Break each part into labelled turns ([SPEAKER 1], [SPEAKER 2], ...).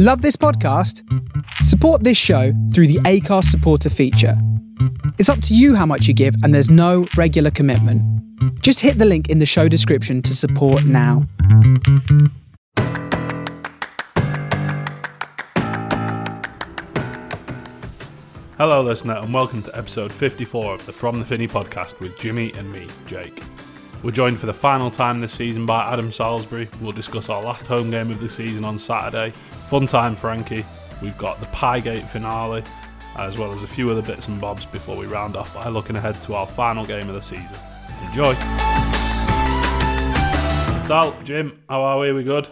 [SPEAKER 1] Love this podcast? Support this show through the Acast supporter feature. It's up to you how much you give, and there's no regular commitment. Just hit the link in the show description to support now.
[SPEAKER 2] Hello, listener, and welcome to episode 54 of the From the Finney podcast with Jimmy and me, Jake. We're joined for the final time this season by Adam Salisbury. We'll discuss our last home game of the season on Saturday. Fun time, Frankie. We've got the Piegate finale, as well as a few other bits and bobs before we round off by looking ahead to our final game of the season. Enjoy. So, Jim, how are we? We good?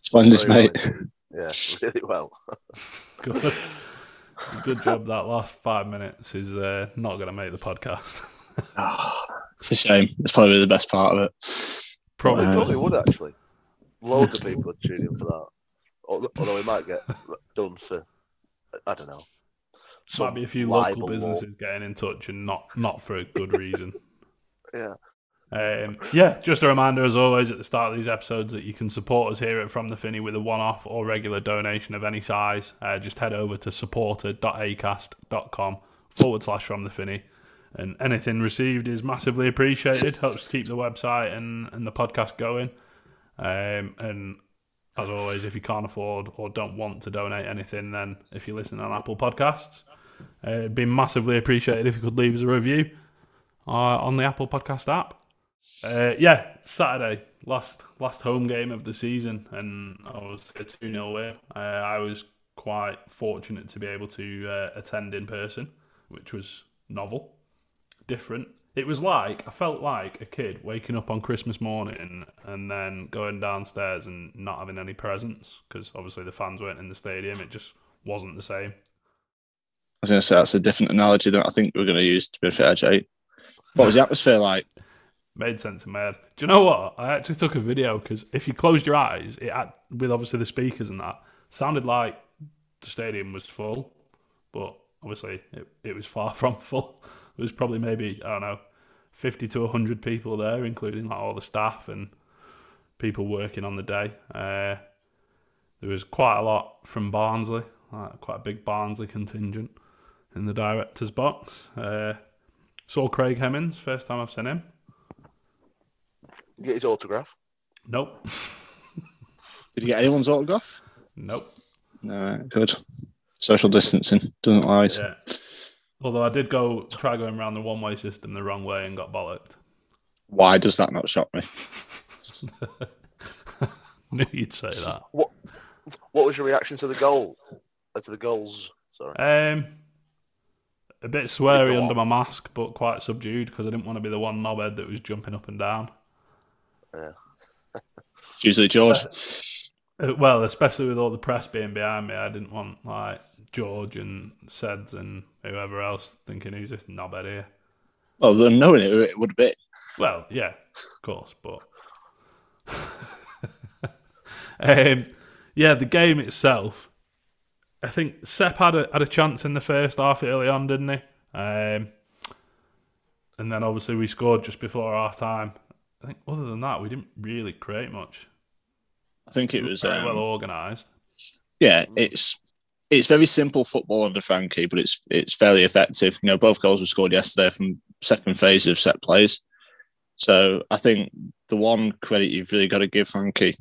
[SPEAKER 3] Splendid,
[SPEAKER 4] Very
[SPEAKER 3] mate.
[SPEAKER 4] well. Yeah, really well.
[SPEAKER 2] Good. It's a good job that last five minutes is uh, not going to make the podcast.
[SPEAKER 3] Ah, it's a shame. It's probably the best part of it.
[SPEAKER 2] Probably.
[SPEAKER 4] I thought we would actually. Loads of people would tune in for that. Although we might get done for, I don't know.
[SPEAKER 2] Might be a few local
[SPEAKER 4] war.
[SPEAKER 2] businesses getting in touch and not not for a good reason.
[SPEAKER 4] Yeah.
[SPEAKER 2] Um, yeah, just a reminder as always at the start of these episodes that you can support us here at From the Finney with a one off or regular donation of any size. Uh, just head over to supporter.acast.com forward slash From the Finney. And anything received is massively appreciated, helps keep the website and, and the podcast going. Um, and as always, if you can't afford or don't want to donate anything, then if you listen on Apple Podcasts, uh, it'd be massively appreciated if you could leave us a review uh, on the Apple Podcast app. Uh, yeah, Saturday, last last home game of the season, and I was a 2 0 win. Uh, I was quite fortunate to be able to uh, attend in person, which was novel, different. It was like, I felt like a kid waking up on Christmas morning and then going downstairs and not having any presents because obviously the fans weren't in the stadium. It just wasn't the same.
[SPEAKER 3] I was going to say that's a different analogy than I think we're going to use. To be fair, Jake. What was the atmosphere like?
[SPEAKER 2] Made sense in my head. Do you know what? I actually took a video because if you closed your eyes, it had, with obviously the speakers and that, sounded like the stadium was full, but obviously it, it was far from full. It was probably maybe I don't know, fifty to hundred people there, including like all the staff and people working on the day. Uh, there was quite a lot from Barnsley, like quite a big Barnsley contingent in the director's box. Uh, saw Craig Hemmings, first time I've seen him.
[SPEAKER 4] Get his autograph.
[SPEAKER 2] Nope.
[SPEAKER 3] Did you get anyone's autograph?
[SPEAKER 2] Nope.
[SPEAKER 3] No, good. Social distancing doesn't lie.
[SPEAKER 2] Yeah. Although I did go try going around the one way system the wrong way and got bollocked.
[SPEAKER 3] Why does that not shock me?
[SPEAKER 2] Knew you'd say that.
[SPEAKER 4] What What was your reaction to the goal? Uh, to the goals? Sorry.
[SPEAKER 2] Um, a bit sweary under my mask, but quite subdued because I didn't want to be the one knobhead that was jumping up and down.
[SPEAKER 3] It's usually George.
[SPEAKER 2] Uh, Well, especially with all the press being behind me, I didn't want like George and Seds and whoever else thinking who's this knobhead here.
[SPEAKER 3] Well, then knowing it, it would be.
[SPEAKER 2] Well, yeah, of course, but um, yeah, the game itself. I think Sepp had a had a chance in the first half early on, didn't he? Um, and then obviously we scored just before half time. I think other than that, we didn't really create much.
[SPEAKER 3] I think it was.
[SPEAKER 2] Very
[SPEAKER 3] Um,
[SPEAKER 2] well organised.
[SPEAKER 3] yeah, it's it's very simple football under Frankie, but it's it's fairly effective. You know, both goals were scored yesterday from second phase of set plays. So I think the one credit you've really got to give Frankie,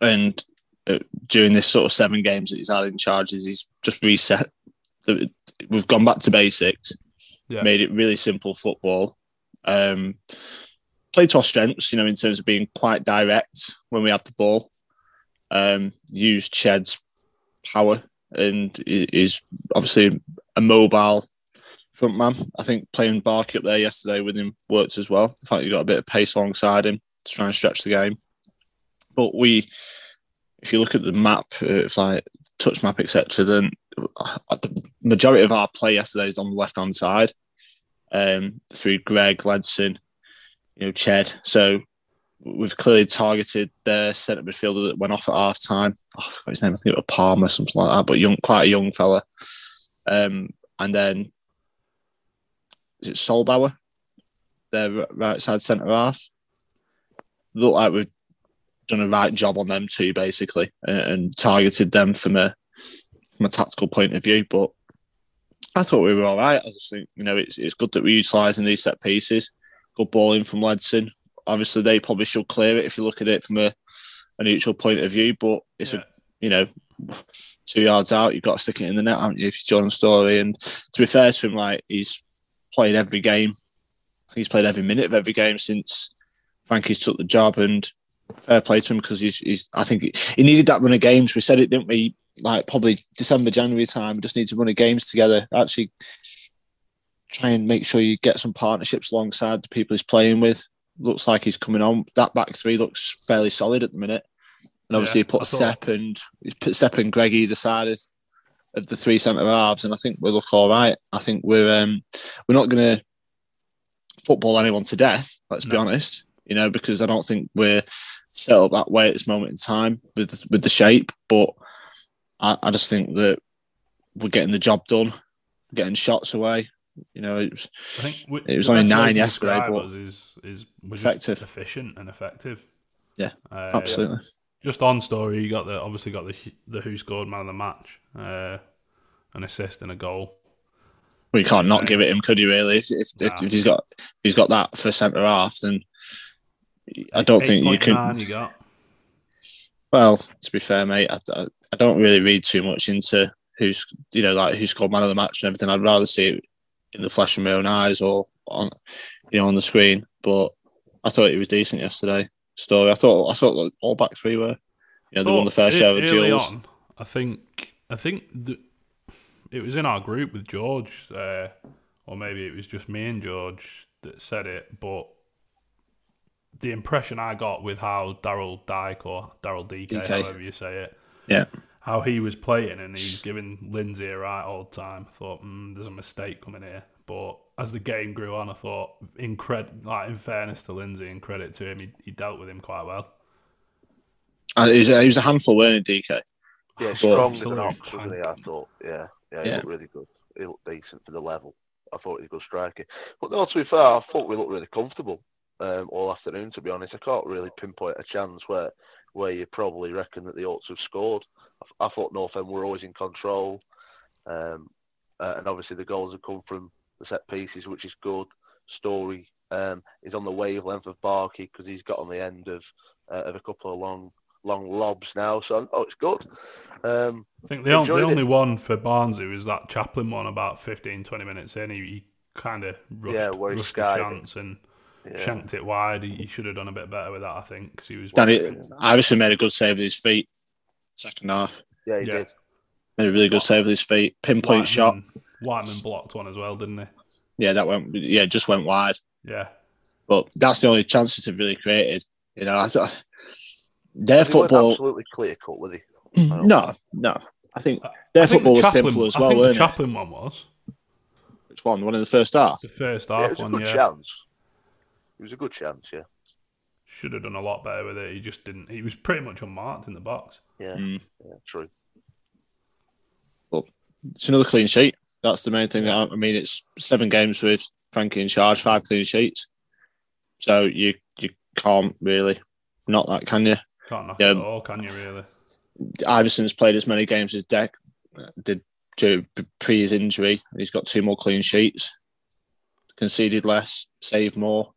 [SPEAKER 3] and uh, during this sort of seven games that he's had in charge, is he's just reset. the- We've gone back to basics,
[SPEAKER 2] Yeah.
[SPEAKER 3] made it really simple football. Um, played to our strengths, you know, in terms of being quite direct when we have the ball. Um, used Ched's power and is obviously a mobile front man. I think playing Barky up there yesterday with him worked as well. The fact you got a bit of pace alongside him to try and stretch the game. But we, if you look at the map, if it's like touch map, etc., then uh, the majority of our play yesterday is on the left hand side um, through Greg, Ledson, you know, Ched. So we've clearly targeted their centre midfielder that went off at half time. Oh, I forgot his name. I think it was Palmer, something like that, but young, quite a young fella. Um, and then is it Sollbauer, their right side centre half? Look like we've done a right job on them too, basically, and, and targeted them from a from a tactical point of view. But I thought we were all right. I just think you know it's it's good that we're utilising these set pieces. Good ball in from Ledson. Obviously, they probably should clear it if you look at it from a, a neutral point of view. But it's
[SPEAKER 2] Yeah.
[SPEAKER 3] a you know two yards out, you've got to stick it in the net, haven't you? If you're John Storey, and to be fair to him, like he's played every game. He's played every minute of every game since Frankie's took the job, and fair play to him because he's, he's. I think he, needed that run of games. We said it, didn't we? Like probably December, January time. We just need to run of games together. Actually, try and make sure you get some partnerships alongside the people he's playing with. Looks like he's coming on. That back three looks fairly solid at the minute. And obviously,
[SPEAKER 2] Yeah,
[SPEAKER 3] he put Sepp and he's put Sepp and Greg either side of, of the three centre halves, and I think we look all right. I think we're um, we're not going to football anyone to death. Let's be honest, you know, because I don't think we're set up that way at this moment in time with with the shape. But I, I just think that we're getting the job done, getting shots away. You know, it was,
[SPEAKER 2] I think we,
[SPEAKER 3] It was only nine yesterday, but
[SPEAKER 2] is is
[SPEAKER 3] effective.
[SPEAKER 2] efficient and effective.
[SPEAKER 3] Yeah,
[SPEAKER 2] Uh,
[SPEAKER 3] absolutely.
[SPEAKER 2] Just on Storey, you got the obviously got the the who scored man of the match, uh, an assist and a goal.
[SPEAKER 3] We can't not give it him, could you? Really? If, if,
[SPEAKER 2] Nah.
[SPEAKER 3] if he's got if he's got that for centre half, then I don't think you can.
[SPEAKER 2] You
[SPEAKER 3] Well, to be fair, mate, I, I, I don't really read too much into who's you know like who scored man of the match and everything. I'd rather see it in the flesh of my own eyes or on you know on the screen. But I thought he was decent yesterday. Storey. I thought I thought all back three were. You know, they won the first share of duels.
[SPEAKER 2] on, I think I think the, it was in our group with George, uh, or maybe it was just me and George that said it. But the impression I got with how Daryl Dike or Daryl DK,
[SPEAKER 3] DK.
[SPEAKER 2] however you say it,
[SPEAKER 3] Yeah.
[SPEAKER 2] How he was playing and he was giving Lindsay a right old time. I thought, mm, there's a mistake coming here. But as the game grew on, I thought, in cred- like in fairness to Lindsay and credit to him, he, he dealt with him quite well.
[SPEAKER 3] Uh, he, was, a- he was a handful, weren't he, DK?
[SPEAKER 4] Yeah,
[SPEAKER 3] But-
[SPEAKER 4] strong as an
[SPEAKER 2] Absolute
[SPEAKER 4] ox, wasn't he? I thought. Yeah, yeah, he
[SPEAKER 3] Yeah.
[SPEAKER 4] looked really good. He looked decent for the level. I thought he was a good striker. But no, to be fair, I thought we looked really comfortable um, all afternoon. To be honest, I can't really pinpoint a chance where where you probably reckon that the Oats have scored. I, I thought North End were always in control, um, uh, and obviously the goals have come from the set pieces, which is good. Storey um, is on the wavelength of Barkey because he's got on the end of uh, of a couple of long long lobs now. So oh, it's good. Um,
[SPEAKER 2] I think the, on, the only one for Barnsley was that Chaplin one about 15, 20 minutes in. He, he kind of rushed,
[SPEAKER 4] Yeah, where
[SPEAKER 2] rushed the chance and
[SPEAKER 4] yeah.
[SPEAKER 2] shanked it wide. He, he should have done a bit better with that, I think, because he was.
[SPEAKER 3] Danny Iversen made a good save with his feet. Second half,
[SPEAKER 4] Yeah, he
[SPEAKER 2] Yeah.
[SPEAKER 4] did.
[SPEAKER 3] made a really good save with his feet. Pinpoint shot.
[SPEAKER 2] Whiteman blocked one as well, didn't he?
[SPEAKER 3] Yeah, that went. Yeah, just went wide.
[SPEAKER 2] Yeah.
[SPEAKER 3] But that's the only chances they've really created. You know, I thought their
[SPEAKER 4] He
[SPEAKER 3] football.
[SPEAKER 4] absolutely clear cut, was he?
[SPEAKER 3] No, no. I think their
[SPEAKER 2] I think
[SPEAKER 3] football
[SPEAKER 2] the
[SPEAKER 3] was simple as
[SPEAKER 2] I
[SPEAKER 3] well,
[SPEAKER 2] think the
[SPEAKER 3] weren't it?
[SPEAKER 2] Chaplin one was.
[SPEAKER 3] Which one? The one in the first half.
[SPEAKER 2] The first
[SPEAKER 4] Yeah, it
[SPEAKER 2] half
[SPEAKER 4] was a
[SPEAKER 2] one,
[SPEAKER 4] good
[SPEAKER 2] yeah.
[SPEAKER 4] chance. It was a good chance, yeah.
[SPEAKER 2] Should have done a lot better with it. He just didn't. He was pretty much unmarked in the box.
[SPEAKER 4] Yeah,
[SPEAKER 3] Mm.
[SPEAKER 4] yeah, true.
[SPEAKER 3] Well, it's another clean sheet. That's the main thing. I I mean, it's seven games with Frankie in charge, five clean sheets. So you you can't really not that, can you?
[SPEAKER 2] Can't knock
[SPEAKER 3] Yeah.
[SPEAKER 2] it at all, can you, really?
[SPEAKER 3] Iversen's played as many games as Deck did due- pre his injury. He's got two more clean sheets, conceded less, saved more.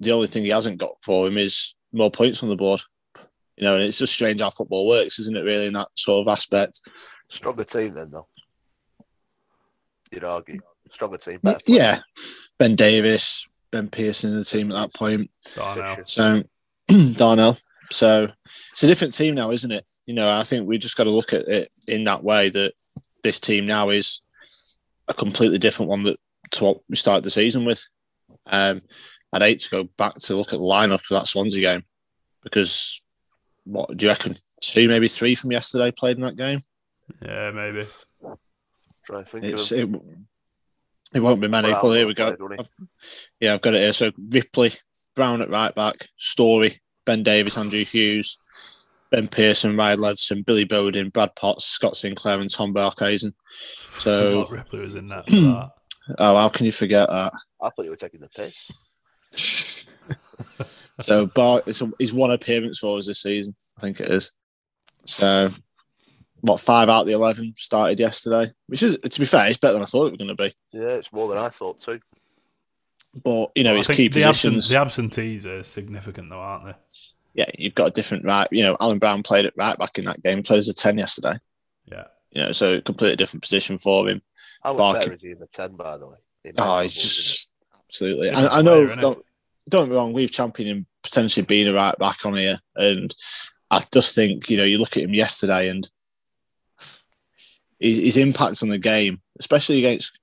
[SPEAKER 3] The only thing he hasn't got for him is more points on the board. You know, and it's just strange how football works, isn't it? Really, in that sort of aspect.
[SPEAKER 4] Stronger team then, though. You'd argue. Stronger team. better player.
[SPEAKER 3] Yeah, Ben Davies, Ben Pearson in the team at that point.
[SPEAKER 2] Darnell.
[SPEAKER 3] So Darnell. So it's a different team now, isn't it? You know, I think we just got to look at it in that way that this team now is a completely different one that to what we started the season with. Um, I'd hate to go back to look at the lineup for that Swansea game because what do you reckon? Two, maybe three from yesterday played in that game.
[SPEAKER 2] Yeah, maybe.
[SPEAKER 4] Try and think
[SPEAKER 3] It's
[SPEAKER 4] of
[SPEAKER 3] it, it won't be many.
[SPEAKER 4] Browne
[SPEAKER 3] Well, here we go.
[SPEAKER 4] played.
[SPEAKER 3] I've- yeah, I've got it here. So Ripley, Browne at right back, Storey, Ben Davies, Andrew Hughes, Ben Pearson, Ryan Ledson, Billy Bodin, Brad Potts, Scott Sinclair, and Tom Barkhuizen. So,
[SPEAKER 2] Ripley was in that. That.
[SPEAKER 3] oh, how can you forget that?
[SPEAKER 4] I thought you were taking the piss.
[SPEAKER 3] So Bar it's a, he's one appearance for us this season. I think it is. So what five out of the eleven started yesterday, which is to be fair, it's better than I thought it was going to be.
[SPEAKER 4] Yeah, it's more than I thought too.
[SPEAKER 3] But you know,
[SPEAKER 2] Well, I
[SPEAKER 3] his key
[SPEAKER 2] the, absent,
[SPEAKER 3] positions.
[SPEAKER 2] the absentees are significant, though, aren't they?
[SPEAKER 3] yeah, you've got a different right. You know, Alan Browne played at right back in that game. Played as a ten yesterday.
[SPEAKER 2] Yeah.
[SPEAKER 3] You know, so completely different position for him.
[SPEAKER 4] I was
[SPEAKER 3] Barking.
[SPEAKER 4] better as he in the ten, by the way.
[SPEAKER 3] Oh, he's just absolutely.
[SPEAKER 2] Different
[SPEAKER 3] And I know.
[SPEAKER 2] player,
[SPEAKER 3] don't don't get me wrong. We've championed him potentially being a right back on here, and I just think you know you look at him yesterday and his, his impact on the game, especially against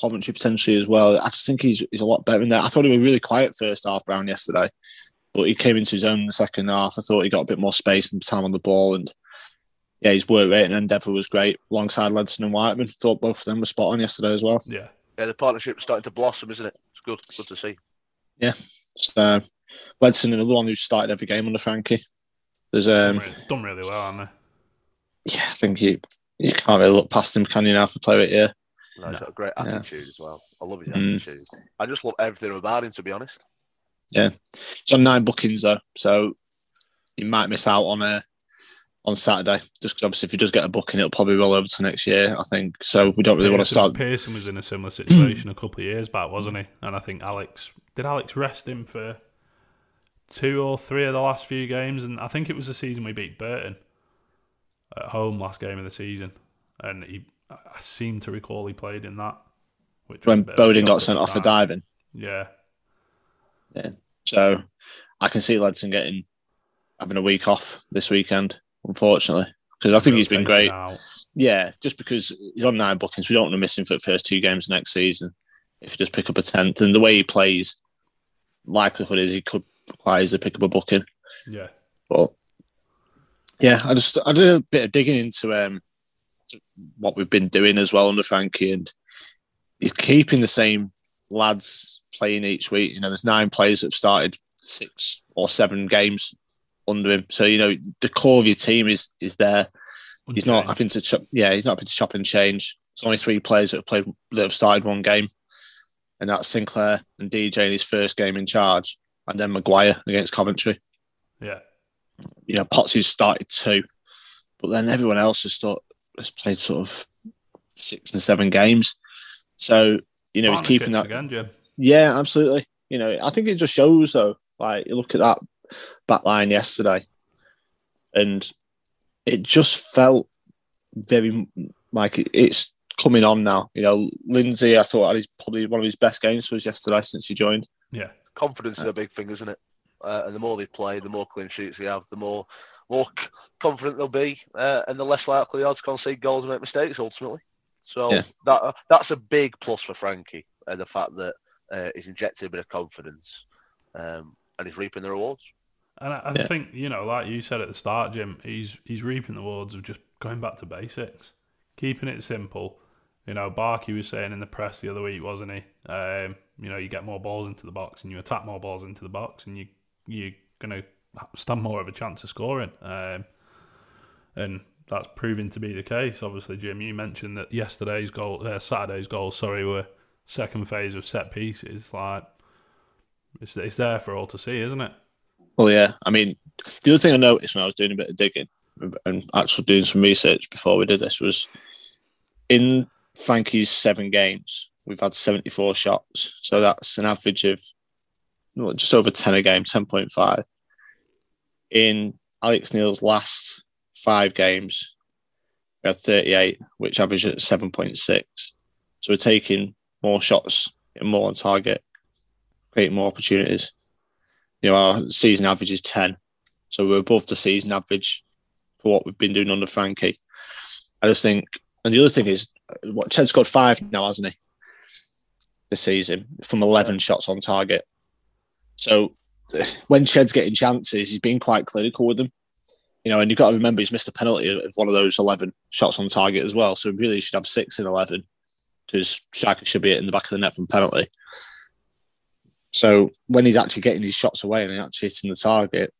[SPEAKER 3] Coventry potentially as well. I just think he's he's a lot better in there. I thought he was really quiet first half Browne yesterday, but he came into his own in the second half. I thought he got a bit more space and time on the ball, and yeah, his work rate and endeavour was great alongside Ledson and Whiteman. Thought both of them were spot on yesterday as well.
[SPEAKER 2] Yeah.
[SPEAKER 4] Yeah, the partnership's starting to blossom, isn't it? It's good, good to see.
[SPEAKER 3] So Ledson, another one who started every game under Frankie. There's um,
[SPEAKER 2] done, really, done really well, haven't they?
[SPEAKER 3] yeah, I think you you can't really look past him, can you? Now for player here,
[SPEAKER 4] No, he's got a great
[SPEAKER 3] Yeah.
[SPEAKER 4] attitude as well. I love his
[SPEAKER 3] Mm.
[SPEAKER 4] attitude. I just love everything about him, to be honest. Yeah.
[SPEAKER 3] It's on nine bookings though, so you might miss out on a on Saturday. Just 'cause obviously, if he does get a booking, it'll probably roll over to next year. I think so. We don't
[SPEAKER 2] he?
[SPEAKER 3] really want to start.
[SPEAKER 2] Pearson was in a similar situation a couple of years back, wasn't he? And I think Alex did Alex rest him for two or three of the last few games, and I think it was the season we beat Burton at home last game of the season, and he I seem to recall he played in that. Which
[SPEAKER 3] When
[SPEAKER 2] Bodin
[SPEAKER 3] got sent off for diving,
[SPEAKER 2] Yeah, Yeah.
[SPEAKER 3] so I can see Ledson getting having a week off this weekend. Unfortunately, because I think he's been great. Yeah, just because he's on nine bookings, we don't want to miss him for the first two games next season. If you just pick up a tenth, and the way he plays, likelihood is he could require to pick up a booking.
[SPEAKER 2] Yeah,
[SPEAKER 3] But yeah, I just I did a bit of digging into um what we've been doing as well under Frankie, and he's keeping the same lads playing each week. You know, there's nine players that have started six or seven games under him, so you know the core of your team is is there. He's not having to chop, yeah, he's not having to chop and change. There's only three players that have played that have started one game, and that's Sinclair and DJ in his first game in charge, and then Maguire against Coventry
[SPEAKER 2] Yeah,
[SPEAKER 3] you know, Potsy's started two, but then everyone else has thought has played sort of six and seven games. So you know, he's keeping that.
[SPEAKER 2] Again, Jim.
[SPEAKER 3] Yeah, absolutely. You know, I think it just shows though. Like you look at that back line yesterday, and it just felt very like it's coming on now. You know, Lindsay, I thought had his probably one of his best games for us yesterday since he joined.
[SPEAKER 2] Yeah,
[SPEAKER 4] Confidence is a big thing, isn't it? Uh, and the more they play, the more clean sheets they have, the more more confident they'll be, uh, and the less likely they are to concede goals and make mistakes ultimately. So
[SPEAKER 3] Yeah.
[SPEAKER 4] that that's a big plus for Frankie, uh, the fact that uh, he's injected a bit of confidence, um, and he's reaping the rewards.
[SPEAKER 2] and I, I
[SPEAKER 3] Yeah.
[SPEAKER 2] think you know, like you said at the start, Jim, he's he's reaping the rewards of just going back to basics, keeping it simple. You know, Barkey was saying in the press the other week, wasn't he? Um, you know, you get more balls into the box and you attack more balls into the box, and you you're gonna stand more of a chance of scoring. Um, and that's proving to be the case. Obviously, Jim, you mentioned that yesterday's goal, uh, Saturday's goals, sorry, were second phase of set pieces. Like, it's it's there for all to see, isn't it?
[SPEAKER 3] Well, yeah. I mean, the other thing I noticed when I was doing a bit of digging and actually doing some research before we did this was in Frankie's seven games, we've had 74 shots. So that's an average of well, just over 10 a game, 10.5. In Alex Neil's last five games, we had 38, which averaged at 7.6. So we're taking more shots and more on target, creating more opportunities you know, our season average is 10. So we're above the season average for what we've been doing under Frankie. I just think, and the other thing is, what Ched scored five now, hasn't he? This season from 11 shots on target. So when Ched's getting chances, he's been quite clinical with them. You know, and you've got to remember he's missed a penalty of one of those 11 shots on target as well. So really, he should have six in 11 because Shaka should be in the back of the net from penalty. So when he's actually getting his shots away and actually hitting the target,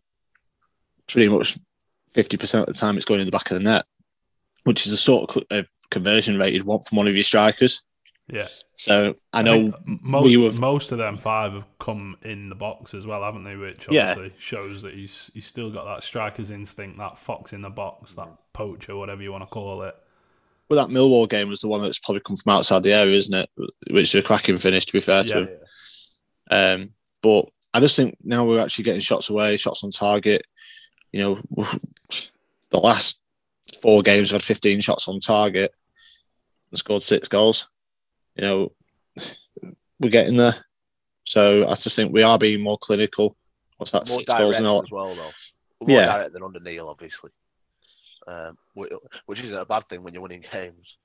[SPEAKER 3] pretty much 50% of the time it's going in the back of the net, which is a sort of conversion rate you'd want from one of your strikers.
[SPEAKER 2] Yeah.
[SPEAKER 3] So I know
[SPEAKER 2] think most
[SPEAKER 3] we were-
[SPEAKER 2] most of them five have come in the box as well, haven't they? Which
[SPEAKER 3] Yeah.
[SPEAKER 2] obviously shows that he's he's still got that striker's instinct, that fox in the box, that poacher, whatever you want to call it.
[SPEAKER 3] well, that Millwall game was the one that's probably come from outside the area, isn't it? Which is a cracking finish, to be fair to
[SPEAKER 2] Yeah.
[SPEAKER 3] him. Um, but I just think now we're actually getting shots away, shots on target. You know, the last four games we've had 15 shots on target and scored six goals. You know, we're getting there. So I just think we are being more clinical. What's that?
[SPEAKER 4] More
[SPEAKER 3] six goals and all.
[SPEAKER 4] as well, though. More
[SPEAKER 3] Yeah.
[SPEAKER 4] direct than under Neil, obviously. Um, which isn't a bad thing when you're winning games.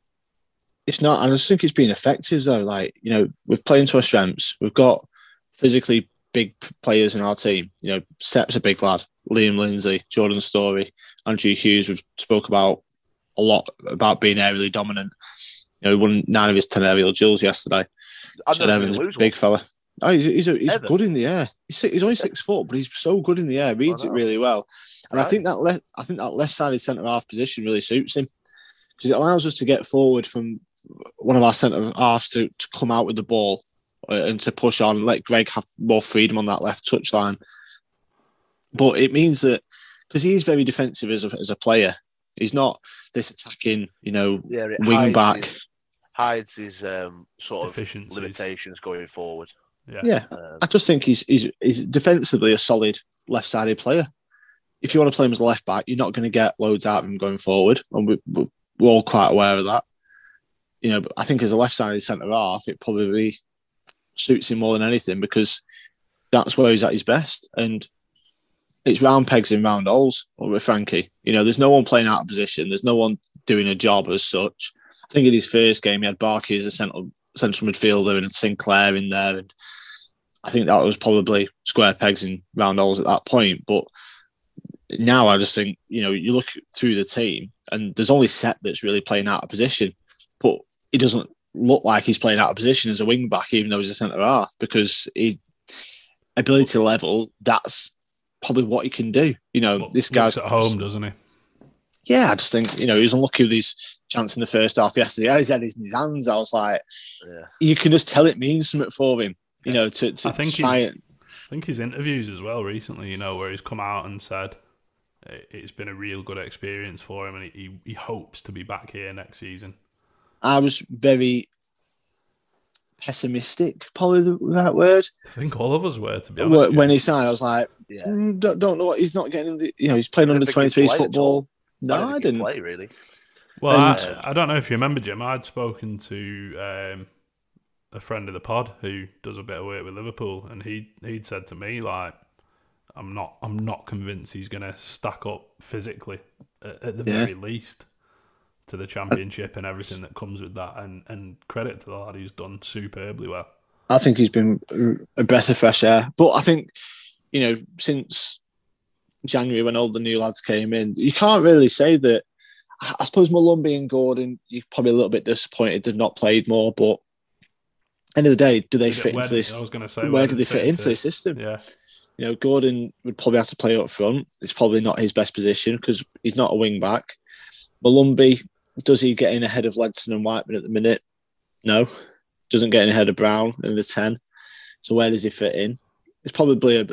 [SPEAKER 3] It's not. And I just think it's been effective though. Like you know, we've played into our strengths. We've got physically big players in our team. You know, Sepp's a big lad. Liam Lindsay, Jordan Storey, Andrew Hughes. We've spoke about a lot about being aerially dominant. You know, he won nine of his ten aerial duels yesterday.
[SPEAKER 4] I
[SPEAKER 3] Ched
[SPEAKER 4] don't know if
[SPEAKER 3] Evans, big fella. Oh, he's he's, a, he's good in the air. He's, he's only six foot, but he's so good in the air. Reads it really well, and I think that left I think that left sided centre half position really suits him because it allows us to get forward from one of our centre halves to, to come out with the ball uh, and to push on, let Greg have more freedom on that left touch line. But it means that because he's very defensive as a, as a player, he's not this attacking, you know,
[SPEAKER 4] Yeah,
[SPEAKER 3] wing back.
[SPEAKER 4] His, hides his um, sort of
[SPEAKER 2] Deficiencies.
[SPEAKER 4] limitations going forward.
[SPEAKER 2] Yeah.
[SPEAKER 3] yeah.
[SPEAKER 4] Um,
[SPEAKER 3] I just think he's he's, he's defensively a solid left sided player. If you want to play him as a left back, you're not going to get loads out of him going forward, and we, we- we're all quite aware of that. You know, but I think as a left sided centre half, it probably suits him more than anything because that's where he's at his best, and it's round pegs in round holes. Or with Frankie, you know, there's no one playing out of position. There's no one doing a job as such. I think in his first game, he had Barkey as a central central midfielder and Sinclair in there, and I think that was probably square pegs in round holes at that point. But now I just think, you know, you look through the team and there's only Sepp that's really playing out of position, but he doesn't look like he's playing out of position as a wing back, even though he's a centre half, because he ability level, that's probably what he can do. You know, this guy's
[SPEAKER 2] at home, doesn't he?
[SPEAKER 3] Yeah, I just think, you know, he was unlucky with his chance in the first half yesterday. I had his head in his hands. I was like,
[SPEAKER 4] yeah.
[SPEAKER 3] you can just tell it means something for him. You know, to, to
[SPEAKER 2] I think
[SPEAKER 3] try
[SPEAKER 2] he's-
[SPEAKER 3] it.
[SPEAKER 2] I think his interviews as well recently, you know, where he's come out and said it- it's been a real good experience for him, and he, he hopes to be back here next season.
[SPEAKER 3] I was very pessimistic, probably the right word.
[SPEAKER 2] I think all of us were, to be
[SPEAKER 3] When
[SPEAKER 2] honest.
[SPEAKER 3] when
[SPEAKER 2] Jim.
[SPEAKER 3] he signed, I was like,
[SPEAKER 4] Yeah.
[SPEAKER 3] mm, don't, don't know what he's not getting. The, you know, he's playing
[SPEAKER 4] I
[SPEAKER 3] under
[SPEAKER 4] didn't think
[SPEAKER 3] twenty
[SPEAKER 4] he'd
[SPEAKER 3] threes
[SPEAKER 4] play at all.
[SPEAKER 3] football. No,
[SPEAKER 4] don't
[SPEAKER 3] I didn't.
[SPEAKER 4] play really.
[SPEAKER 2] Well,
[SPEAKER 3] And-
[SPEAKER 2] I, I don't know if you remember, Jim. I'd spoken to um, a friend of the pod who does a bit of work with Liverpool, and he he'd said to me like, "I'm not, I'm not convinced he's going to stack up physically at, at the
[SPEAKER 3] Yeah.
[SPEAKER 2] very least to the championship and everything that comes with that." And and credit to the lad, he's done superbly well.
[SPEAKER 3] I think he's been a breath of fresh air. But I think, you know, since January when all the new lads came in, you can't really say that. I suppose Molumby and Gordon, you're probably a little bit disappointed they've not played more, but end of the day, do they fit
[SPEAKER 2] where
[SPEAKER 3] into this?
[SPEAKER 2] I was going to say,
[SPEAKER 3] where,
[SPEAKER 2] did
[SPEAKER 3] do they fit into
[SPEAKER 2] into-
[SPEAKER 3] the system?
[SPEAKER 2] Yeah,
[SPEAKER 3] You know, Gordon would probably have to play up front. It's probably not his best position because he's not a wing back. Molumby, does he get in ahead of Ledson and Whiteman at the minute? No. Doesn't get in ahead of Browne in the 10. So where does he fit in? It's probably a,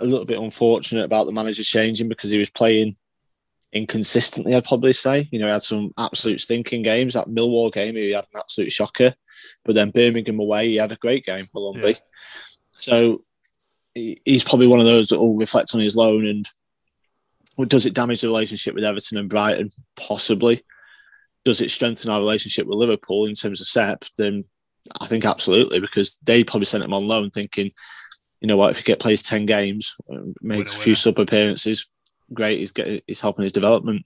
[SPEAKER 3] a little bit unfortunate about the manager changing because he was playing inconsistently, I'd probably say. You know, he had some absolute stinking games. That Millwall game, he had an absolute shocker. But then Birmingham away, he had a great game, Molumby.
[SPEAKER 2] Yeah.
[SPEAKER 3] So he's probably one of those that will reflect on his loan and does it damage the relationship with Everton and Brighton? Possibly. Does it strengthen our relationship with Liverpool in terms of Sepp? Then I think absolutely because they probably sent him on loan thinking, you know what, if he get plays ten games, uh, makes a few sub appearances, great. He's getting, he's helping his development.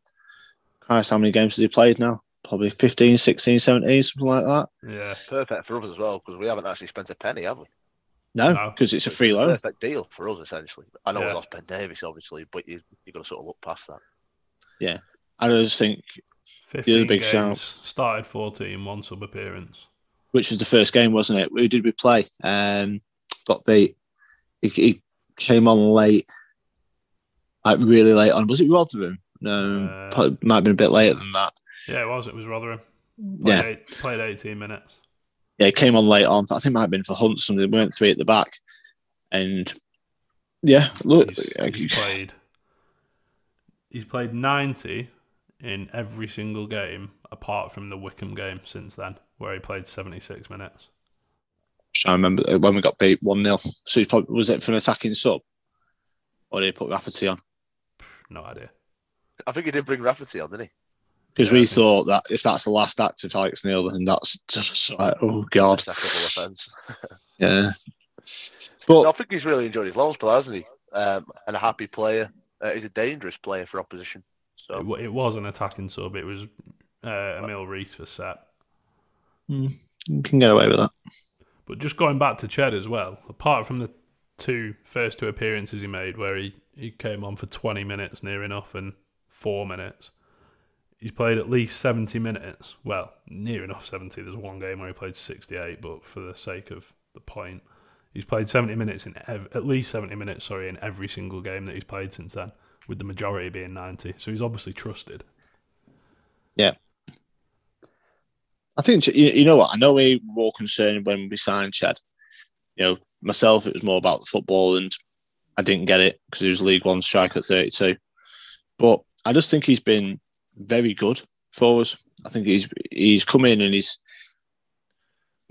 [SPEAKER 3] Christ, how many games has he played now? Probably 15, 16, 17, something like that.
[SPEAKER 2] yeah.
[SPEAKER 4] Perfect for us as well because we haven't actually spent a penny, have we?
[SPEAKER 3] No,
[SPEAKER 2] No.
[SPEAKER 3] because it's a free loan.
[SPEAKER 4] Perfect deal for us essentially. I know we lost Ben Davies obviously, but you you got to sort of look past that.
[SPEAKER 3] Yeah, I just think,
[SPEAKER 2] 15
[SPEAKER 3] big
[SPEAKER 2] games,
[SPEAKER 3] shout.
[SPEAKER 2] started 14, one sub appearance.
[SPEAKER 3] which was the first game, wasn't it? Who did we play? Um, got beat. He, he came on late, like really late on. Was it Rotherham? No,
[SPEAKER 2] Uh,
[SPEAKER 3] probably, might have been a bit later than that.
[SPEAKER 2] Yeah, it was. It was Rotherham. Played,
[SPEAKER 3] Yeah,
[SPEAKER 2] eight, played 18 minutes.
[SPEAKER 3] yeah, he came on late on. I think it might have been for Hunt. Something we went three at the back, and yeah, look,
[SPEAKER 2] he's, he's played. He's played ninety in every single game apart from the Wycombe game since then, where he played seventy six minutes.
[SPEAKER 3] I remember when we got beat one 0 So he's probably, was it for an attacking sub, or did he put Rafferty on?
[SPEAKER 2] No idea.
[SPEAKER 4] I think he did bring Rafferty on, didn't he?
[SPEAKER 3] Because yeah, we thought that if that's the last act of Alex Neil, then that's just like, oh god. yeah.
[SPEAKER 4] But no, I think he's really enjoyed his loan spell, hasn't he? Um, and a happy player. Uh, he's a dangerous player for opposition. So
[SPEAKER 2] it, it was an attacking sub. It was uh, Emil Riis for Sepp.
[SPEAKER 3] Mm, you can get away with that.
[SPEAKER 2] But just going back to Ched as well, apart from the two first two appearances he made where he, he came on for 20 minutes near enough and four minutes, he's played at least 70 minutes. Well, near enough 70. There's one game where he played 68, but for the sake of the point, he's played 70 minutes in ev- at least 70 minutes, sorry, in every single game that he's played since then, with the majority being 90. So he's obviously trusted.
[SPEAKER 3] Yeah. I think you know what I know we were more concerned when we signed Ched. You know, myself, it was more about the football, and I didn't get it because he was League One striker at 32. But I just think he's been very good for us. I think he's he's come in and he's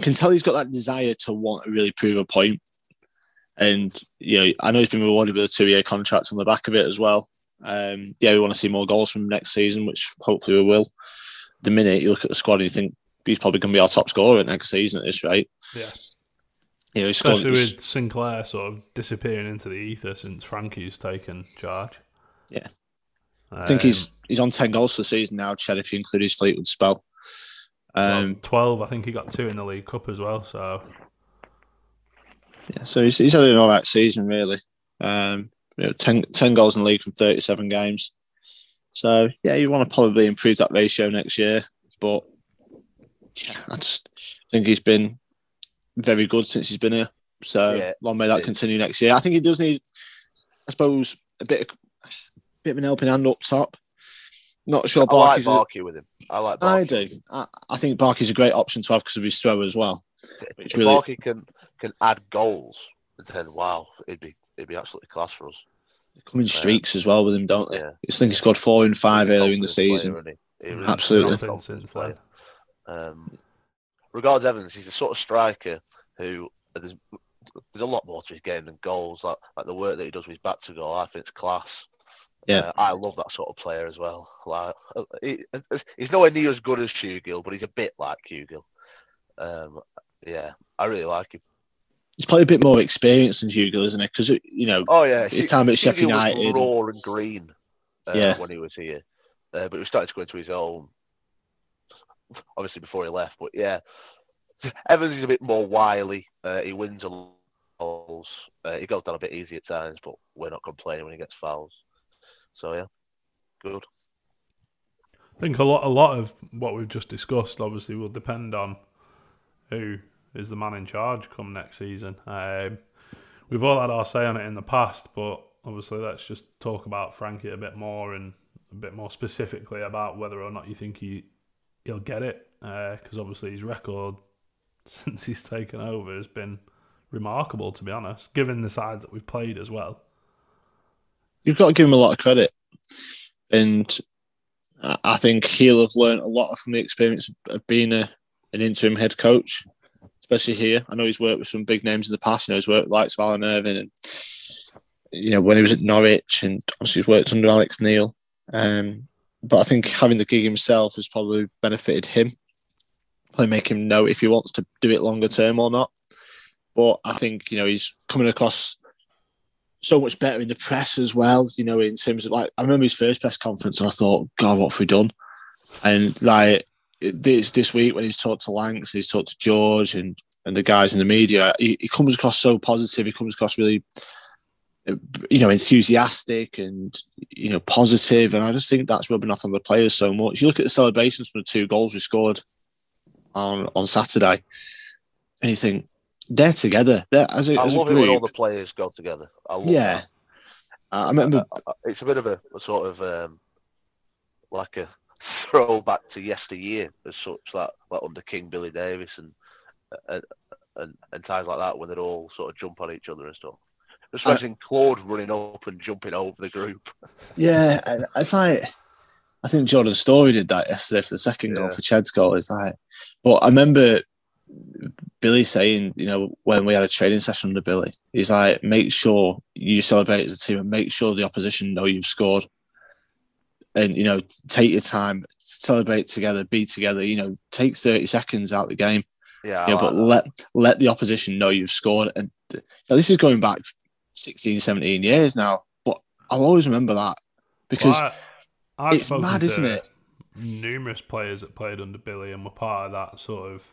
[SPEAKER 3] can tell he's got that desire to want to really prove a point. And you know, I know he's been rewarded with a two-year contract on the back of it as well. Um, yeah, we want to see more goals from next season, which hopefully we will. The minute you look at the squad and you think he's probably going to be our top scorer next season at this rate. You know,
[SPEAKER 2] Especially with Sinclair sort of disappearing into the ether since Frankie's taken charge.
[SPEAKER 3] Yeah. Um, I think he's he's on 10 goals for the season now, Ched, if you include his Fleetwood spell.
[SPEAKER 2] Um, well, 12, I think he got two in the League Cup as well. So,
[SPEAKER 3] yeah, so he's, he's had an all right season, really. Um, you know, 10, 10 goals in the league from 37 games. So, yeah, you want to probably improve that ratio next year. But yeah, I just think he's been very good since he's been here. So yeah. long may that yeah. continue next year. I think he does need, I suppose, a bit of, a bit of an helping hand up top. Not sure.
[SPEAKER 4] I like Barkey a, with him. I like. Barkey. I
[SPEAKER 3] do. I, I think Barkey's a great option to have because of his throw as well.
[SPEAKER 4] Which if really... Barkey can can add goals, and then wow, it'd be it'd be absolutely class for us.
[SPEAKER 3] They come in streaks as well with him, don't they? Yeah. I think he scored four and five earlier in the season. Player, he? He really Absolutely. Since then.
[SPEAKER 4] Um, regards Evans, he's a sort of striker who there's, there's a lot more to his game than goals. Like, like the work that he does with his back to goal, I think it's class.
[SPEAKER 3] Yeah, uh,
[SPEAKER 4] I love that sort of player as well. Like he, he's nowhere near as good as Hugill, but he's a bit like Hugill. Um, yeah, I really like him.
[SPEAKER 3] He's probably a bit more experienced than Hugill, isn't it? Because you know,
[SPEAKER 4] oh yeah,
[SPEAKER 3] his time at Sheffield United,
[SPEAKER 4] raw and green. Uh, yeah, when he was here, uh, but he was starting to go into his own obviously before he left. But yeah, Evans is a bit more wily. Uh, he wins a lot. Uh, he goes down a bit easy at times, but we're not complaining when he gets fouls. So yeah, good.
[SPEAKER 2] I think a lot, a lot of what we've just discussed, obviously, will depend on who is the man in charge come next season. Um, we've all had our say on it in the past, but obviously, let's just talk about Frankie a bit more and a bit more specifically about whether or not you think he he'll get it because uh, obviously his record since he's taken over has been remarkable, to be honest, given the sides that we've played as well.
[SPEAKER 3] You've got to give him a lot of credit, and I think he'll have learned a lot from the experience of being a, an interim head coach, especially here. I know he's worked with some big names in the past. You know, he's worked with likes of Alan Irvine, and you know when he was at Norwich, and obviously he's worked under Alex Neil. Um, but I think having the gig himself has probably benefited him. Probably make him know if he wants to do it longer term or not. But I think you know he's coming across so much better in the press as well. You know, in terms of like I remember his first press conference and I thought, God, what have we done? And like this this week when he's talked to Lanks, he's talked to George and and the guys in the media, he, he comes across so positive. He comes across really you know, enthusiastic and you know positive, and I just think that's rubbing off on the players so much. You look at the celebrations for the two goals we scored on on Saturday, and you think they're together. They're as a,
[SPEAKER 4] I
[SPEAKER 3] as
[SPEAKER 4] love
[SPEAKER 3] a group,
[SPEAKER 4] it when all the players go together.
[SPEAKER 3] yeah,
[SPEAKER 4] uh,
[SPEAKER 3] I remember
[SPEAKER 4] uh, uh, it's a bit of a, a sort of um, like a throwback to yesteryear as such, like like under King Billy Davies and and, and, and times like that when they'd all sort of jump on each other and stuff. Just imagine Claude running up and jumping over the group.
[SPEAKER 3] Yeah, it's like I think Jordan Storey did that yesterday for the second goal for Ched's goal. It's like, but I remember Billy saying, you know, when we had a training session under Billy, he's like, make sure you celebrate as a team and make sure the opposition know you've scored. And you know, take your time, celebrate together, be together. You know, take thirty seconds out of the game.
[SPEAKER 4] Yeah, I
[SPEAKER 3] Yeah,
[SPEAKER 4] like
[SPEAKER 3] but
[SPEAKER 4] that.
[SPEAKER 3] let let the opposition know you've scored. And you know, this is going back 16, 17 years now. But I'll always remember that because
[SPEAKER 2] Well, I,
[SPEAKER 3] it's mad, isn't it?
[SPEAKER 2] Numerous players that played under Billy and were part of that sort of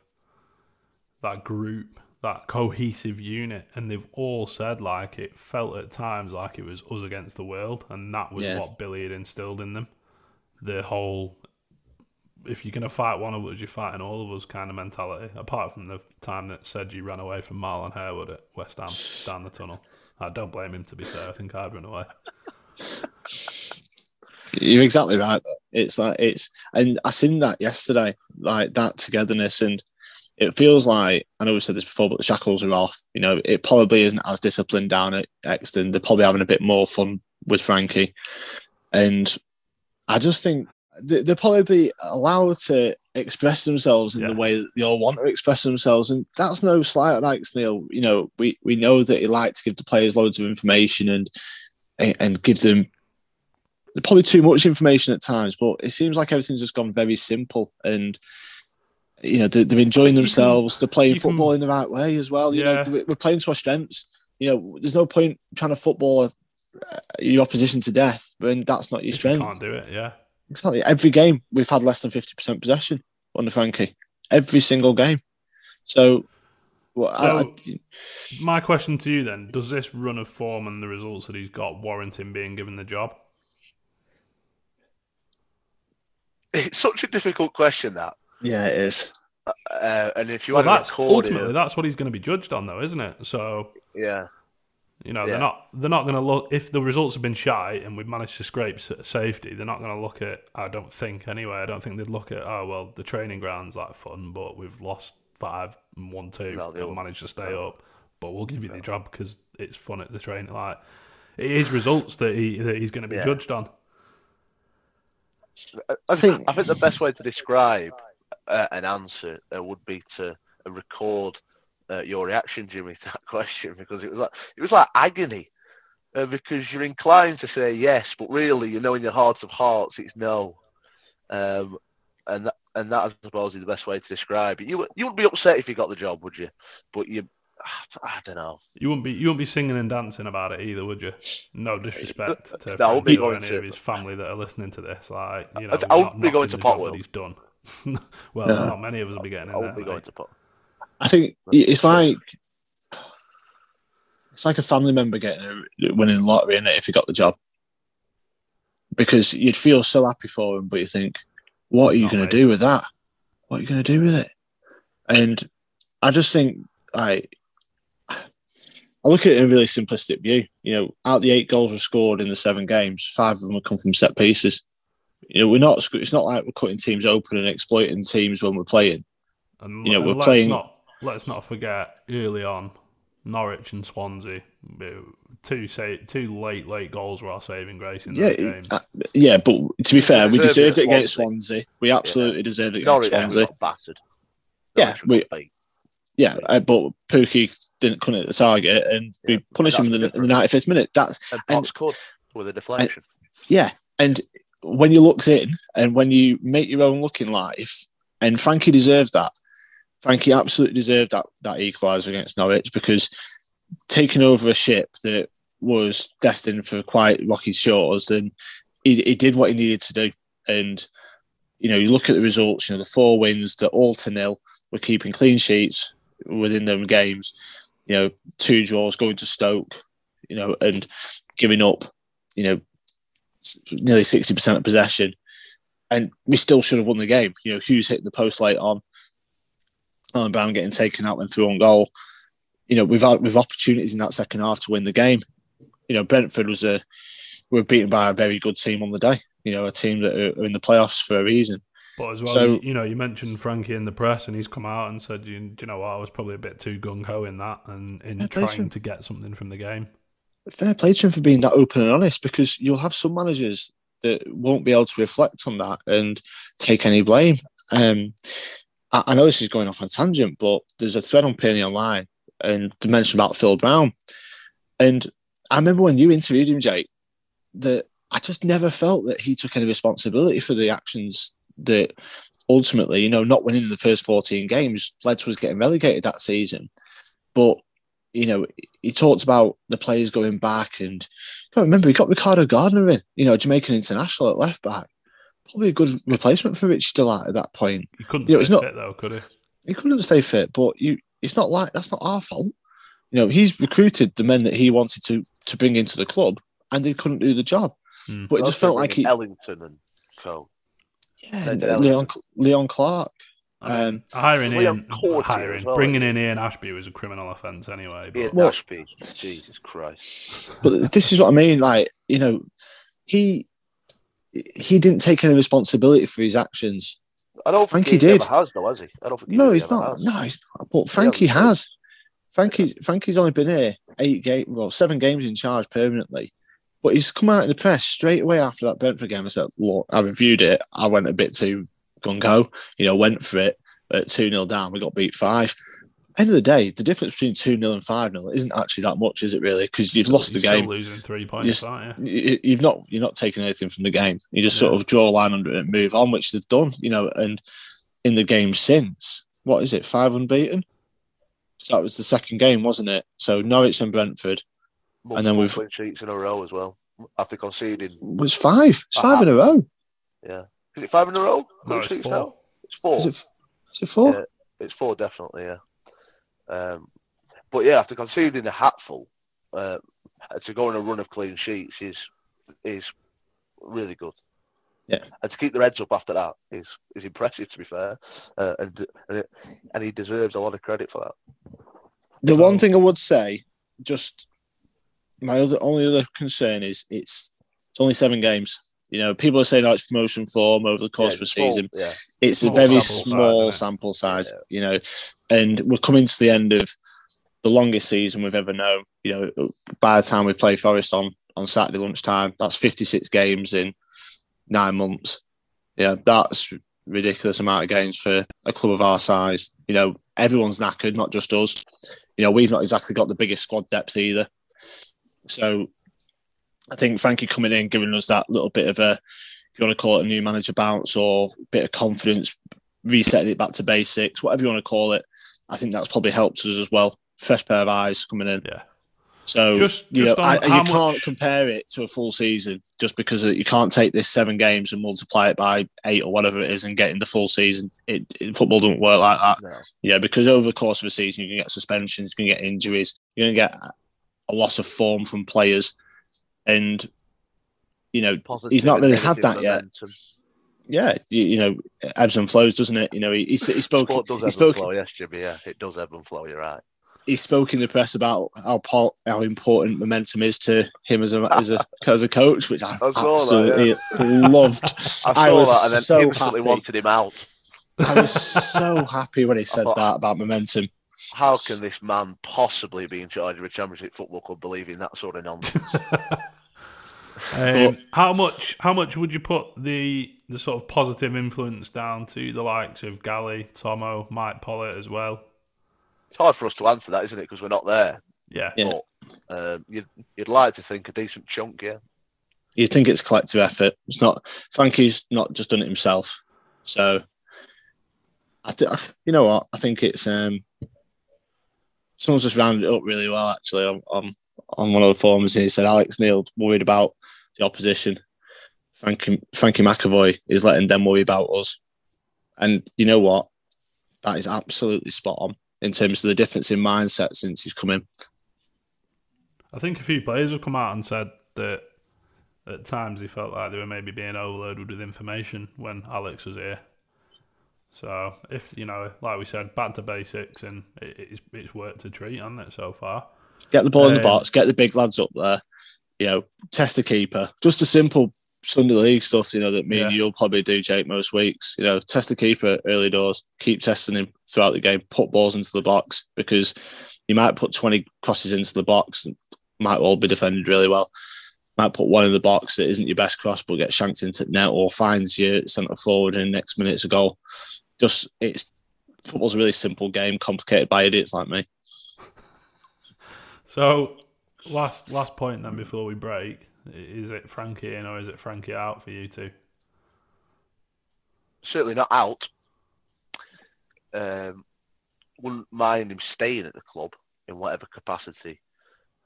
[SPEAKER 2] that group, that cohesive unit, and they've all said like it felt at times like it was us against the world, and that was
[SPEAKER 3] Yeah.
[SPEAKER 2] what Billy had instilled in them. The whole if you're gonna fight one of us, you're fighting all of us kind of mentality. Apart from the time that said you ran away from Marlon Harewood at West Ham down the tunnel. I don't blame him to be fair. I think I'd run away.
[SPEAKER 3] You're exactly right. It's like it's, and I seen that yesterday, like that togetherness, and it feels like I know we said this before, but the shackles are off. You know, it probably isn't as disciplined down at Exton. They're probably having a bit more fun with Frankie, and I just think they're probably allowed to express themselves in
[SPEAKER 2] Yeah.
[SPEAKER 3] the way that they all want to express themselves, and that's no slight on Alex Neil. You know, we we know that he likes to give the players loads of information and and, give them probably too much information at times, but it seems like everything's just gone very simple and you know they're, they're enjoying
[SPEAKER 2] you
[SPEAKER 3] themselves. they're playing
[SPEAKER 2] you can-
[SPEAKER 3] football in the right way as well. You
[SPEAKER 2] Yeah.
[SPEAKER 3] know, we- we're playing to our strengths. You know, there's no point trying to football uh, your opposition to death when that's not your
[SPEAKER 2] If you
[SPEAKER 3] strength.
[SPEAKER 2] can't do it, yeah.
[SPEAKER 3] Exactly. Every game we've had less than fifty percent possession under Frankie. Every single game. So, well,
[SPEAKER 2] So-
[SPEAKER 3] I,
[SPEAKER 2] My question to you then: Does this run of form and the results that he's got warrant him being given the job?
[SPEAKER 4] It's such a difficult question that,
[SPEAKER 3] yeah, it is.
[SPEAKER 4] uh, and if you
[SPEAKER 2] well,
[SPEAKER 4] had
[SPEAKER 2] that's
[SPEAKER 4] recorded,
[SPEAKER 2] ultimately that's what he's going to be judged on, though, isn't it? So
[SPEAKER 4] yeah,
[SPEAKER 2] you know
[SPEAKER 4] Yeah.
[SPEAKER 2] they're not they're not going to look if the results have been shy and we've managed to scrape safety. They're not going to look at. I don't think anyway. I don't think they'd look at. Oh well, the training ground's like fun, but we've lost five and one two
[SPEAKER 4] No, they
[SPEAKER 2] and
[SPEAKER 4] won't.
[SPEAKER 2] managed to stay up. But we'll give you the job because it's fun at the training. Like it is results that he that he's going to be
[SPEAKER 4] Yeah.
[SPEAKER 2] judged on.
[SPEAKER 4] I
[SPEAKER 3] think-
[SPEAKER 4] think I think the best way to describe uh, an answer uh, would be to record uh, your reaction, Jimmy, to that question because it was like it was like agony. Uh, because you're inclined to say yes, but really you know in your heart of hearts it's no, um, and that, and that I suppose is the best way to describe it. You wou- you wouldn't be upset if you got the job, would you? But you, I don't know.
[SPEAKER 2] You wouldn't be you wouldn't be singing and dancing about it either, would you? No disrespect to
[SPEAKER 4] No, I wouldn't be going
[SPEAKER 2] any of his family that are listening to this. Like you know,
[SPEAKER 4] I-
[SPEAKER 2] we're
[SPEAKER 4] I wouldn't
[SPEAKER 2] not
[SPEAKER 4] be going to
[SPEAKER 2] the job
[SPEAKER 4] Potwell.
[SPEAKER 2] he's done. well,
[SPEAKER 3] No.
[SPEAKER 2] not many of us will be getting in
[SPEAKER 4] I
[SPEAKER 2] there.
[SPEAKER 4] wouldn't be going
[SPEAKER 2] mate.
[SPEAKER 4] to put.
[SPEAKER 3] I think it's like it's like a family member getting a winning the lottery in it if he got the job. Because you'd feel so happy for him, but you think, what are you going
[SPEAKER 2] me.
[SPEAKER 3] to do with that? What are you going to do with it? And I just think, I, I look at it in a really simplistic view. You know, out the eight goals were scored in the seven games, five of them have come from set pieces. You know, we're not. It's not like we're cutting teams open and exploiting teams when we're playing.
[SPEAKER 2] And,
[SPEAKER 3] You know, we're playing-
[SPEAKER 2] Not, let's not forget early on, Norwich and Swansea, uh, two say two late late goals were our saving grace in
[SPEAKER 3] Yeah,
[SPEAKER 2] those games.
[SPEAKER 3] uh, yeah, but to be fair, we
[SPEAKER 4] deserved
[SPEAKER 3] deserved
[SPEAKER 4] it
[SPEAKER 3] it against
[SPEAKER 4] Swansea.
[SPEAKER 3] Swansea. We absolutely deserved it
[SPEAKER 4] Norwich
[SPEAKER 3] against
[SPEAKER 4] we
[SPEAKER 3] Swansea.
[SPEAKER 4] got battered.
[SPEAKER 3] Yeah, we-
[SPEAKER 4] beat.
[SPEAKER 3] Yeah, uh, but Pukki didn't couldn't hit the target, and we punished him in the, in the 95th minute. That's
[SPEAKER 4] and
[SPEAKER 3] and-
[SPEAKER 4] Potts with a deflection.
[SPEAKER 3] yeah, and when you looks in and when you make your own look in life, and Frankie deserves that. Frankie absolutely deserved that that equaliser against Norwich because taking over a ship that was destined for quite rocky shores, and he, he did what he needed to do. And you know, you look at the results. You know, the four wins, the all to nil. We're keeping clean sheets within them games. You know, two draws going to Stoke. You know, and giving up. You know, nearly sixty percent of possession, and we still should have won the game. You know, Hughes hitting the post late on. Alan Browne getting taken out and through on goal. You know, we've had with opportunities in that second half to win the game. You know, Brentford was a were beaten by a very good team on the day. You know, a team that are in the playoffs for a reason.
[SPEAKER 2] But as well,
[SPEAKER 3] So-
[SPEAKER 2] you, know, you mentioned Frankie in the press, and he's come out and said, you, "Do you know what? I was probably a bit too gung ho in that, and in trying
[SPEAKER 3] right.
[SPEAKER 2] to get something from the game."
[SPEAKER 3] fair play to him for being that open and honest because you'll have some managers that won't be able to reflect on that and take any blame. Um, I, know this is going off on a tangent, but there's a thread on Penny Online and the mention about Phil Brown. And I remember when you interviewed him, Jake, that I just never felt that he took any responsibility for the actions that ultimately, you know, not winning the first 14 games led to us getting relegated that season. But, you know, he talked about the players going back and I remember he got Ricardo Gardner in, you know, Jamaican international at left back. Probably a good replacement for Rich Delight at that point.
[SPEAKER 2] He couldn't
[SPEAKER 3] Yeah,
[SPEAKER 2] stay
[SPEAKER 3] it's not-
[SPEAKER 2] fit though, could he?
[SPEAKER 3] He couldn't stay fit, but you it's not like that's not our fault. You know, he's recruited the men that he wanted to to bring into the club and they couldn't do the job.
[SPEAKER 2] Hmm.
[SPEAKER 3] But it just felt like he
[SPEAKER 4] Ellington and co.
[SPEAKER 3] yeah,
[SPEAKER 4] Yeah,
[SPEAKER 3] Leon Leon
[SPEAKER 2] Clarke.
[SPEAKER 3] Um,
[SPEAKER 2] hiring
[SPEAKER 4] Liam
[SPEAKER 2] in,
[SPEAKER 4] Courtier
[SPEAKER 2] hiring,
[SPEAKER 4] well,
[SPEAKER 2] bringing
[SPEAKER 4] isn't
[SPEAKER 2] in Ian Ashbee was a criminal offence anyway.
[SPEAKER 4] Ian
[SPEAKER 2] But
[SPEAKER 3] Well-
[SPEAKER 4] Ashbee. Jesus Christ.
[SPEAKER 3] but this is what I mean. Like, you know, he he didn't take any responsibility for his actions.
[SPEAKER 4] I don't think he
[SPEAKER 3] did.
[SPEAKER 4] has, though, has he? I don't think
[SPEAKER 3] No, he's not.
[SPEAKER 4] has.
[SPEAKER 3] No, he's not. But Frankie has. Frankie's Frankie's only been here eight game, well, seven games in charge permanently. But he's come out in the press straight away after that Brentford game and said, "Look, I reviewed it. I went a bit too gung ho. You know, went for it at two 0 down. We got beat five. End of the day, the difference between two 0 and five 0 isn't actually that much, is it? Really? Because you've lost the
[SPEAKER 2] you're still
[SPEAKER 3] game.
[SPEAKER 2] losing three points,
[SPEAKER 3] Just-
[SPEAKER 2] aren't you?
[SPEAKER 3] you- you've not you're not taking anything from the game. You just sort of draw a line under it and move on, which they've done. You know, and in the game since, what is it, five unbeaten? So that was the second game, wasn't it? So Norwich and Brentford And then we've-
[SPEAKER 4] clean sheets in a row as well. After conceding,
[SPEAKER 3] was five. It's five in a row.
[SPEAKER 4] yeah. Is it five in a row?
[SPEAKER 2] No, it's four.
[SPEAKER 4] now? It's four.
[SPEAKER 3] Is it? Is it four?
[SPEAKER 4] Yeah. It's four, definitely, yeah. Um, but yeah, after conceding a hatful, uh, to go on a run of clean sheets is is really good.
[SPEAKER 3] Yeah.
[SPEAKER 4] and to keep their heads up after that is is impressive. To be fair, uh, and and, it, and he deserves a lot of credit for that.
[SPEAKER 3] The
[SPEAKER 2] So-
[SPEAKER 3] one thing I would say, just my other only other concern is it's it's only seven games. You know, people are saying oh, it's promotion form over the course
[SPEAKER 4] Yeah,
[SPEAKER 3] of a
[SPEAKER 4] small,
[SPEAKER 3] season.
[SPEAKER 4] yeah,
[SPEAKER 3] it's a very
[SPEAKER 2] sample
[SPEAKER 3] small
[SPEAKER 2] isn't
[SPEAKER 3] sample size,
[SPEAKER 4] Yeah.
[SPEAKER 3] you know, and we're coming to the end of the longest season we've ever known. You know, by the time we play Forest on on Saturday lunchtime, that's 56 games in nine months. Yeah, that's ridiculous amount of games for a club of our size. You know, everyone's knackered, not just us. You know, we've not exactly got the biggest squad depth either. So I think Frankie coming in, giving us that little bit of a, if you want to call it a new manager bounce or bit of confidence, resetting it back to basics, whatever you want to call it, I think that's probably helped us as well. Fresh pair of eyes coming in.
[SPEAKER 2] Yeah.
[SPEAKER 3] So
[SPEAKER 2] Just-
[SPEAKER 3] you
[SPEAKER 2] just
[SPEAKER 3] know,
[SPEAKER 2] on
[SPEAKER 3] I, you
[SPEAKER 2] how
[SPEAKER 3] can't compare it to a full season just because you can't take this seven games and multiply it by eight or whatever it is and get in the full season. It, it football doesn't work like that.
[SPEAKER 4] no.
[SPEAKER 3] Yeah, because over the course of a season, you can get suspensions, you can get injuries, you're going to get a loss of form from players, and you know
[SPEAKER 4] Positive
[SPEAKER 3] he's not really had that yet. Yeah, you, you know, ebbs and flows, doesn't it? You know, he, he, he spoke.
[SPEAKER 4] Sport does
[SPEAKER 3] He spoke.
[SPEAKER 4] flow, yes, Jimmy. Yeah, it does ebb and flow. You're right.
[SPEAKER 3] He spoke in the press about how how important momentum is to him as a as a as a coach, which I,
[SPEAKER 4] I saw that,
[SPEAKER 3] absolutely loved.
[SPEAKER 4] I saw
[SPEAKER 3] I was
[SPEAKER 4] that and then
[SPEAKER 3] so happy.
[SPEAKER 4] wanted him out.
[SPEAKER 3] I was so happy when he said
[SPEAKER 4] thought-
[SPEAKER 3] that about momentum.
[SPEAKER 4] How can this man possibly be in charge of a championship football club believing that sort of nonsense?
[SPEAKER 2] Um, how much? How much would you put the the sort of positive influence down to the likes of Galley, Tomo, Mike Pollitt as well?
[SPEAKER 4] it's hard for us to answer that, isn't it? Because we're not there.
[SPEAKER 2] Yeah,
[SPEAKER 3] Yeah.
[SPEAKER 4] But um, you'd, you'd like to think a decent chunk, yeah.
[SPEAKER 3] you think it's collective effort. It's not Frankie's not just done it himself. So I th- you know what? I think it's um someone's just rounded it up really well actually on on, on one of the forums and he said Alex Neil worried about the opposition. Frankie Frankie McAvoy is letting them worry about us. And you know what? That is absolutely spot on in terms of the difference in mindset since he's come in.
[SPEAKER 2] I think a few players have come out and said that at times they felt like they were maybe being overloaded with information when Alex was here. So if you know, like we said, back to basics, and it, it's it's worked a treat, hasn't it so far?
[SPEAKER 3] Get the ball in the
[SPEAKER 2] Um,
[SPEAKER 3] box, get the big lads up there, you know, test the keeper. Just a simple Sunday league stuff, you know, that me and you'll probably do, Jake, most weeks. You know, test the keeper early doors, keep testing him throughout the game, put balls into the box because you might put 20 crosses into the box, and might all be defended really well. Might put one in the box that isn't your best cross, but gets shanked into net or finds your centre forward in the next minute's a goal. Just, it's football's a really simple game, complicated by idiots like me.
[SPEAKER 2] So, last last point then before we break, is it Frankie in or is it Frankie out for you two?
[SPEAKER 4] Certainly not out. Um, wouldn't mind him staying at the club in whatever capacity.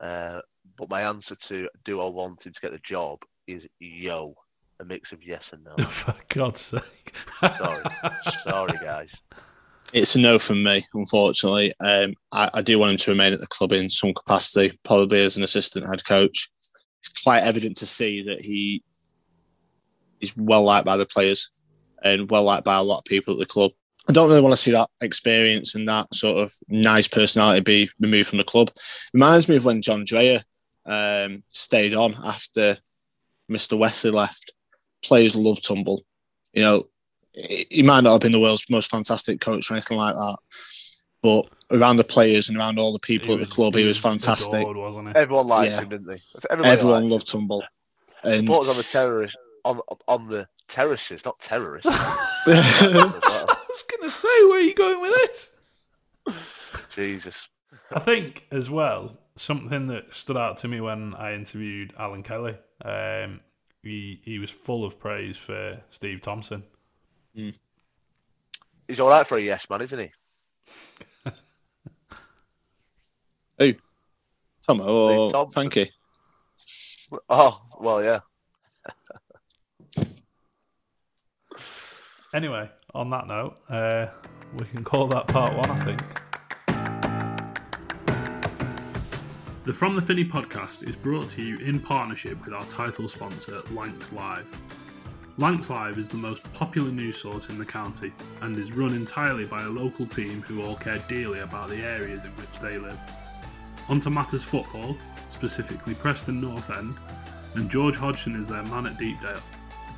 [SPEAKER 4] Uh, but my answer to do I want him to get the job is yo, a mix of yes and no.
[SPEAKER 2] for God's sake.
[SPEAKER 4] Sorry, sorry guys.
[SPEAKER 3] It's a no from me, unfortunately. Um, I, I do want him to remain at the club in some capacity, probably as an assistant head coach. It's quite evident to see that he is well liked by the players and well liked by a lot of people at the club. I don't really want to see that experience and that sort of nice personality be removed from the club. Reminds me of when John Dreyer um, stayed on after Mr. Westley left. Players love Tumble. You know, he might not have been the world's most fantastic coach or anything like that, but around the players and around all the people at the club, he was fantastic.
[SPEAKER 2] adored, wasn't he?
[SPEAKER 4] Everyone liked
[SPEAKER 3] Yeah.
[SPEAKER 4] him, didn't they? Everybody
[SPEAKER 3] Everyone
[SPEAKER 4] liked
[SPEAKER 3] loved Tumble.
[SPEAKER 4] him.
[SPEAKER 3] And
[SPEAKER 4] Thought it was on the terrorist on on the terraces, not terrorists.
[SPEAKER 2] I was going to say, where are you going with it?
[SPEAKER 4] Jesus.
[SPEAKER 2] I think as well something that stood out to me when I interviewed Alan Kelly. Um, he he was full of praise for Steve Thompson.
[SPEAKER 4] He's all right for a yes man, isn't he? Who?
[SPEAKER 3] Tomo or
[SPEAKER 4] Thompson.
[SPEAKER 3] Frankie.
[SPEAKER 4] Oh well, yeah.
[SPEAKER 2] Anyway, on that note, uh, we can call that part one, I think. The From the Finney podcast is brought to you in partnership with our title sponsor, Lancs Live. Lancs Live is the most popular news source in the county and is run entirely by a local team who all care dearly about the areas in which they live. Onto matters football, specifically Preston North End, and George Hodgson is their man at Deepdale.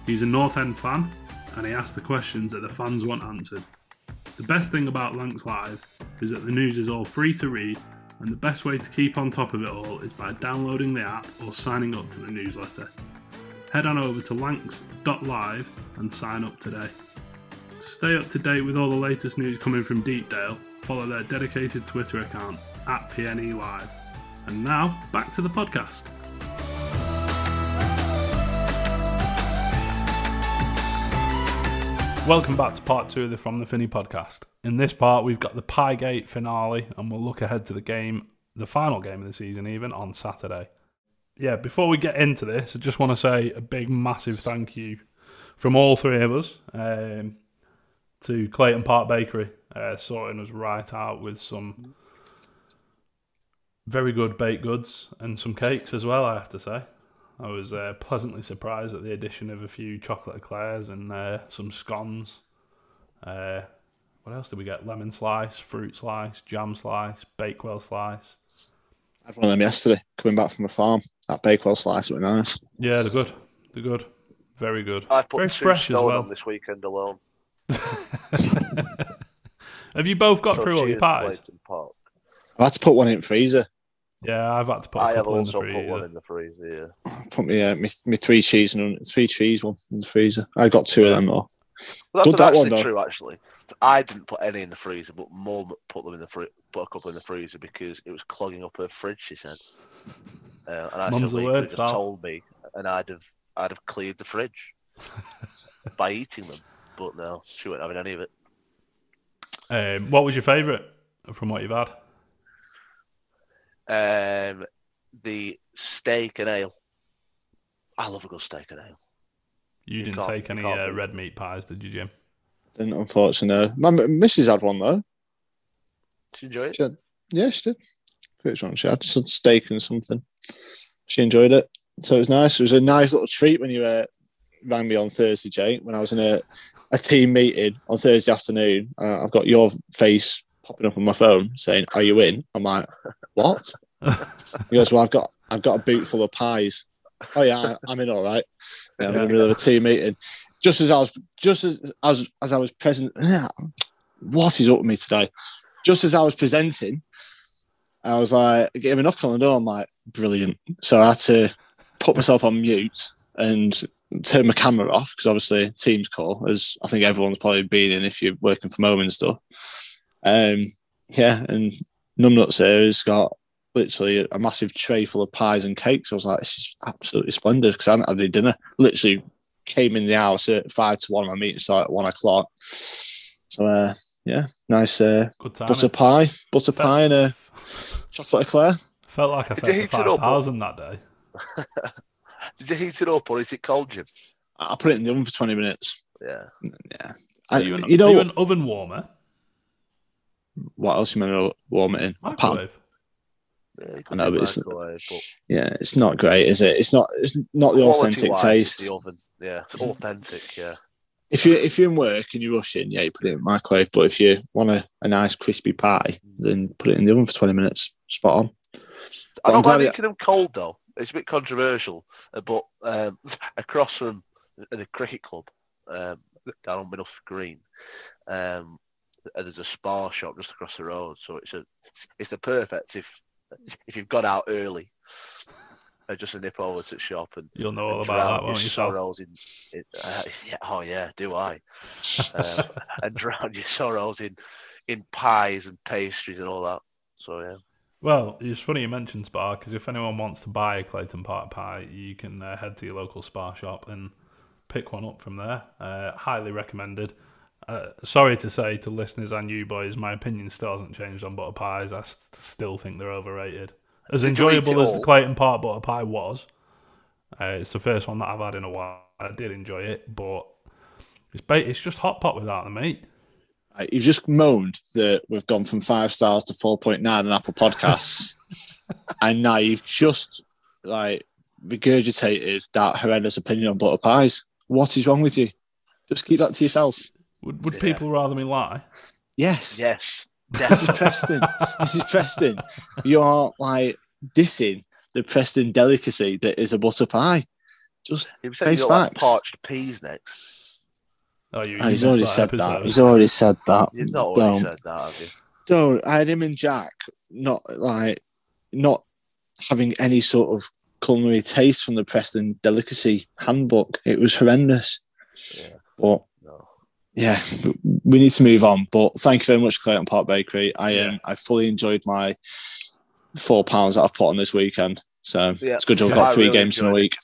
[SPEAKER 2] He's a North End fan and he asks the questions that the fans want answered. The best thing about Lancs Live is that the news is all free to read, and the best way to keep on top of it all is by downloading the app or signing up to the newsletter. Head on over to lancs.live and sign up today. To stay up to date with all the latest news coming from Deepdale, follow their dedicated Twitter account at PNE Live. And now, back to the podcast. Welcome back to part two of the From the Finney podcast. In this part, we've got the Piegate finale, and we'll look ahead to the game, the final game of the season, even on Saturday. Yeah, before we get into this, I just want to say a big, massive thank you from all three of us um, to Clayton Park Bakery, uh, sorting us right out with some very good baked goods and some cakes as well, I have to say. I was uh, pleasantly surprised at the addition of a few chocolate eclairs and uh, some scones. Uh, what else did we get? Lemon slice, fruit slice, jam slice, bakewell slice.
[SPEAKER 3] I had one of them yesterday, coming back from a farm. That Bakewell slice were nice.
[SPEAKER 2] Yeah, they're good. They're good. Very good.
[SPEAKER 4] I put
[SPEAKER 2] Very
[SPEAKER 4] two
[SPEAKER 2] fresh as well.
[SPEAKER 4] on this weekend alone.
[SPEAKER 2] Have you both got
[SPEAKER 4] So
[SPEAKER 2] through all your
[SPEAKER 4] cheers,
[SPEAKER 2] pies?
[SPEAKER 4] Clayton Park.
[SPEAKER 3] I had to put one in the freezer.
[SPEAKER 2] Yeah, I've had to put a
[SPEAKER 4] I have
[SPEAKER 2] couple in the
[SPEAKER 4] also put one in the freezer. Yeah.
[SPEAKER 3] I put me, uh, me, me three cheese and three cheese one in the freezer. I got two of them though.
[SPEAKER 4] Well,
[SPEAKER 3] Good
[SPEAKER 4] that's
[SPEAKER 3] that
[SPEAKER 4] actually
[SPEAKER 3] one, though.
[SPEAKER 4] true. Actually, I didn't put any in the freezer, but Mum put them in the fri- put a couple in the freezer because it was clogging up her fridge. She said, uh, and I
[SPEAKER 2] Mum's
[SPEAKER 4] said,
[SPEAKER 2] the
[SPEAKER 4] "Well,
[SPEAKER 2] word,
[SPEAKER 4] could have
[SPEAKER 2] Sal."
[SPEAKER 4] told me, and I'd have I'd have cleared the fridge by eating them." But no, she wasn't having any of it.
[SPEAKER 2] Um, what was your favourite from what you've had?
[SPEAKER 4] Um, the steak and ale. I love a good steak and ale.
[SPEAKER 2] You,
[SPEAKER 4] You
[SPEAKER 2] didn't take any uh, red meat pies, did you, Jim?
[SPEAKER 3] Didn't unfortunately. No. My missus had one though.
[SPEAKER 4] Did you enjoy it?
[SPEAKER 3] She had, yeah, she did. Which one? She had some steak and something. She enjoyed it. So it was nice. It was a nice little treat when you uh, rang me on Thursday, Jake, when I was in a, a team meeting on Thursday afternoon. Uh, I've got your face popping up on my phone saying, Are you in? I'm like, What? he goes, Well, I've got I've got a boot full of pies. Oh yeah, I- I'm in all right. Yeah, I'm in the middle of a team meeting. Just as I was, just as as as I was present, what is up with me today? Just as I was presenting, I was like, I gave a knock on the door. I'm like, brilliant. So I had to put myself on mute and turn my camera off because obviously Teams call, as I think everyone's probably been in if you're working from home and stuff. Um, yeah, and Numbnuts here has got literally a massive tray full of pies and cakes. I was like, this is absolutely splendid because I hadn't had any dinner. Literally came in the house at five to one. My meeting started at one o'clock. So uh, yeah, nice uh,
[SPEAKER 2] Good time.
[SPEAKER 3] butter pie, butter pie, and a chocolate eclair.
[SPEAKER 2] Felt like I
[SPEAKER 4] Did
[SPEAKER 2] fed
[SPEAKER 4] you
[SPEAKER 2] the
[SPEAKER 4] heat it up?
[SPEAKER 2] 5,000 that day.
[SPEAKER 4] Did you heat it up or is it cold, Jim?
[SPEAKER 3] I I put it in the oven for twenty minutes.
[SPEAKER 4] Yeah.
[SPEAKER 3] Yeah,
[SPEAKER 2] Are
[SPEAKER 3] I,
[SPEAKER 2] you, an,
[SPEAKER 3] you know
[SPEAKER 2] are you an oven warmer?
[SPEAKER 3] What else you meant to warm it in? A.
[SPEAKER 2] Microwave.
[SPEAKER 4] yeah
[SPEAKER 3] I know, but it's-
[SPEAKER 4] but
[SPEAKER 3] Yeah, it's not great, is it? It's not. It's not the authentic
[SPEAKER 4] quality-wise,
[SPEAKER 3] taste.
[SPEAKER 4] The oven. Yeah, it's authentic. Yeah.
[SPEAKER 3] If you if you're in work and you're rushing, yeah, you put it in the microwave. But if you want a, a nice crispy pie, then put it in the oven for twenty minutes. Spot on.
[SPEAKER 4] I
[SPEAKER 3] I'm
[SPEAKER 4] don't
[SPEAKER 3] glad
[SPEAKER 4] mind
[SPEAKER 3] it-
[SPEAKER 4] eating them cold though. It's a bit controversial, uh, but um, across from the cricket club um, down on Middlesex Green, um, uh, there's a spa shop just across the road. So it's a it's the perfect if if you've got out early, uh, just a nip over to the shop and
[SPEAKER 2] You'll know all about that,
[SPEAKER 4] your
[SPEAKER 2] won't you,
[SPEAKER 4] sorrows in, in uh, yeah, oh yeah, do I? um, and drown your sorrows in in pies and pastries and all that. So yeah.
[SPEAKER 2] Well, it's funny you mentioned Spa because if anyone wants to buy a Clayton Park pie, you can uh, head to your local Spa shop and pick one up from there. Uh, highly recommended. Uh, sorry to say to listeners and you boys, my opinion still hasn't changed on butter pies. I st- still think they're overrated. As
[SPEAKER 4] Did you eat
[SPEAKER 2] enjoyable as the? Clayton Park butter pie was, uh, it's the first one that I've had in a while. I did enjoy it, but it's ba- it's just hot pot without the meat.
[SPEAKER 3] You've just moaned that we've gone from five stars to four point nine on Apple Podcasts, and now you've just like regurgitated that horrendous opinion on butter pies. What is wrong with you? Just keep that to yourself.
[SPEAKER 2] Would would
[SPEAKER 4] Yeah.
[SPEAKER 2] people rather me lie?
[SPEAKER 3] Yes,
[SPEAKER 4] Yes.
[SPEAKER 3] this is Preston. this is Preston. You're like dissing the Preston delicacy that is a butter pie. Just
[SPEAKER 4] He
[SPEAKER 3] Face
[SPEAKER 4] you got like
[SPEAKER 3] facts.
[SPEAKER 4] parched peas next.
[SPEAKER 2] Oh, you,
[SPEAKER 3] oh,
[SPEAKER 2] you
[SPEAKER 3] he's already
[SPEAKER 2] that
[SPEAKER 3] said that. He's already said that.
[SPEAKER 4] You've not
[SPEAKER 3] Don't.
[SPEAKER 4] said that, have you?
[SPEAKER 3] don't. I had him and Jack not like not having any sort of culinary taste from the Preston delicacy handbook. It was horrendous.
[SPEAKER 4] Yeah.
[SPEAKER 3] But
[SPEAKER 4] No.
[SPEAKER 3] Yeah, we need to move on. But thank you very much, Clayton Park Bakery. I um,
[SPEAKER 2] Yeah.
[SPEAKER 3] I fully enjoyed my four pounds that I've put on this weekend. So
[SPEAKER 4] Yeah.
[SPEAKER 3] it's good to have
[SPEAKER 4] Yeah, I
[SPEAKER 3] got three
[SPEAKER 4] really
[SPEAKER 3] games in a week.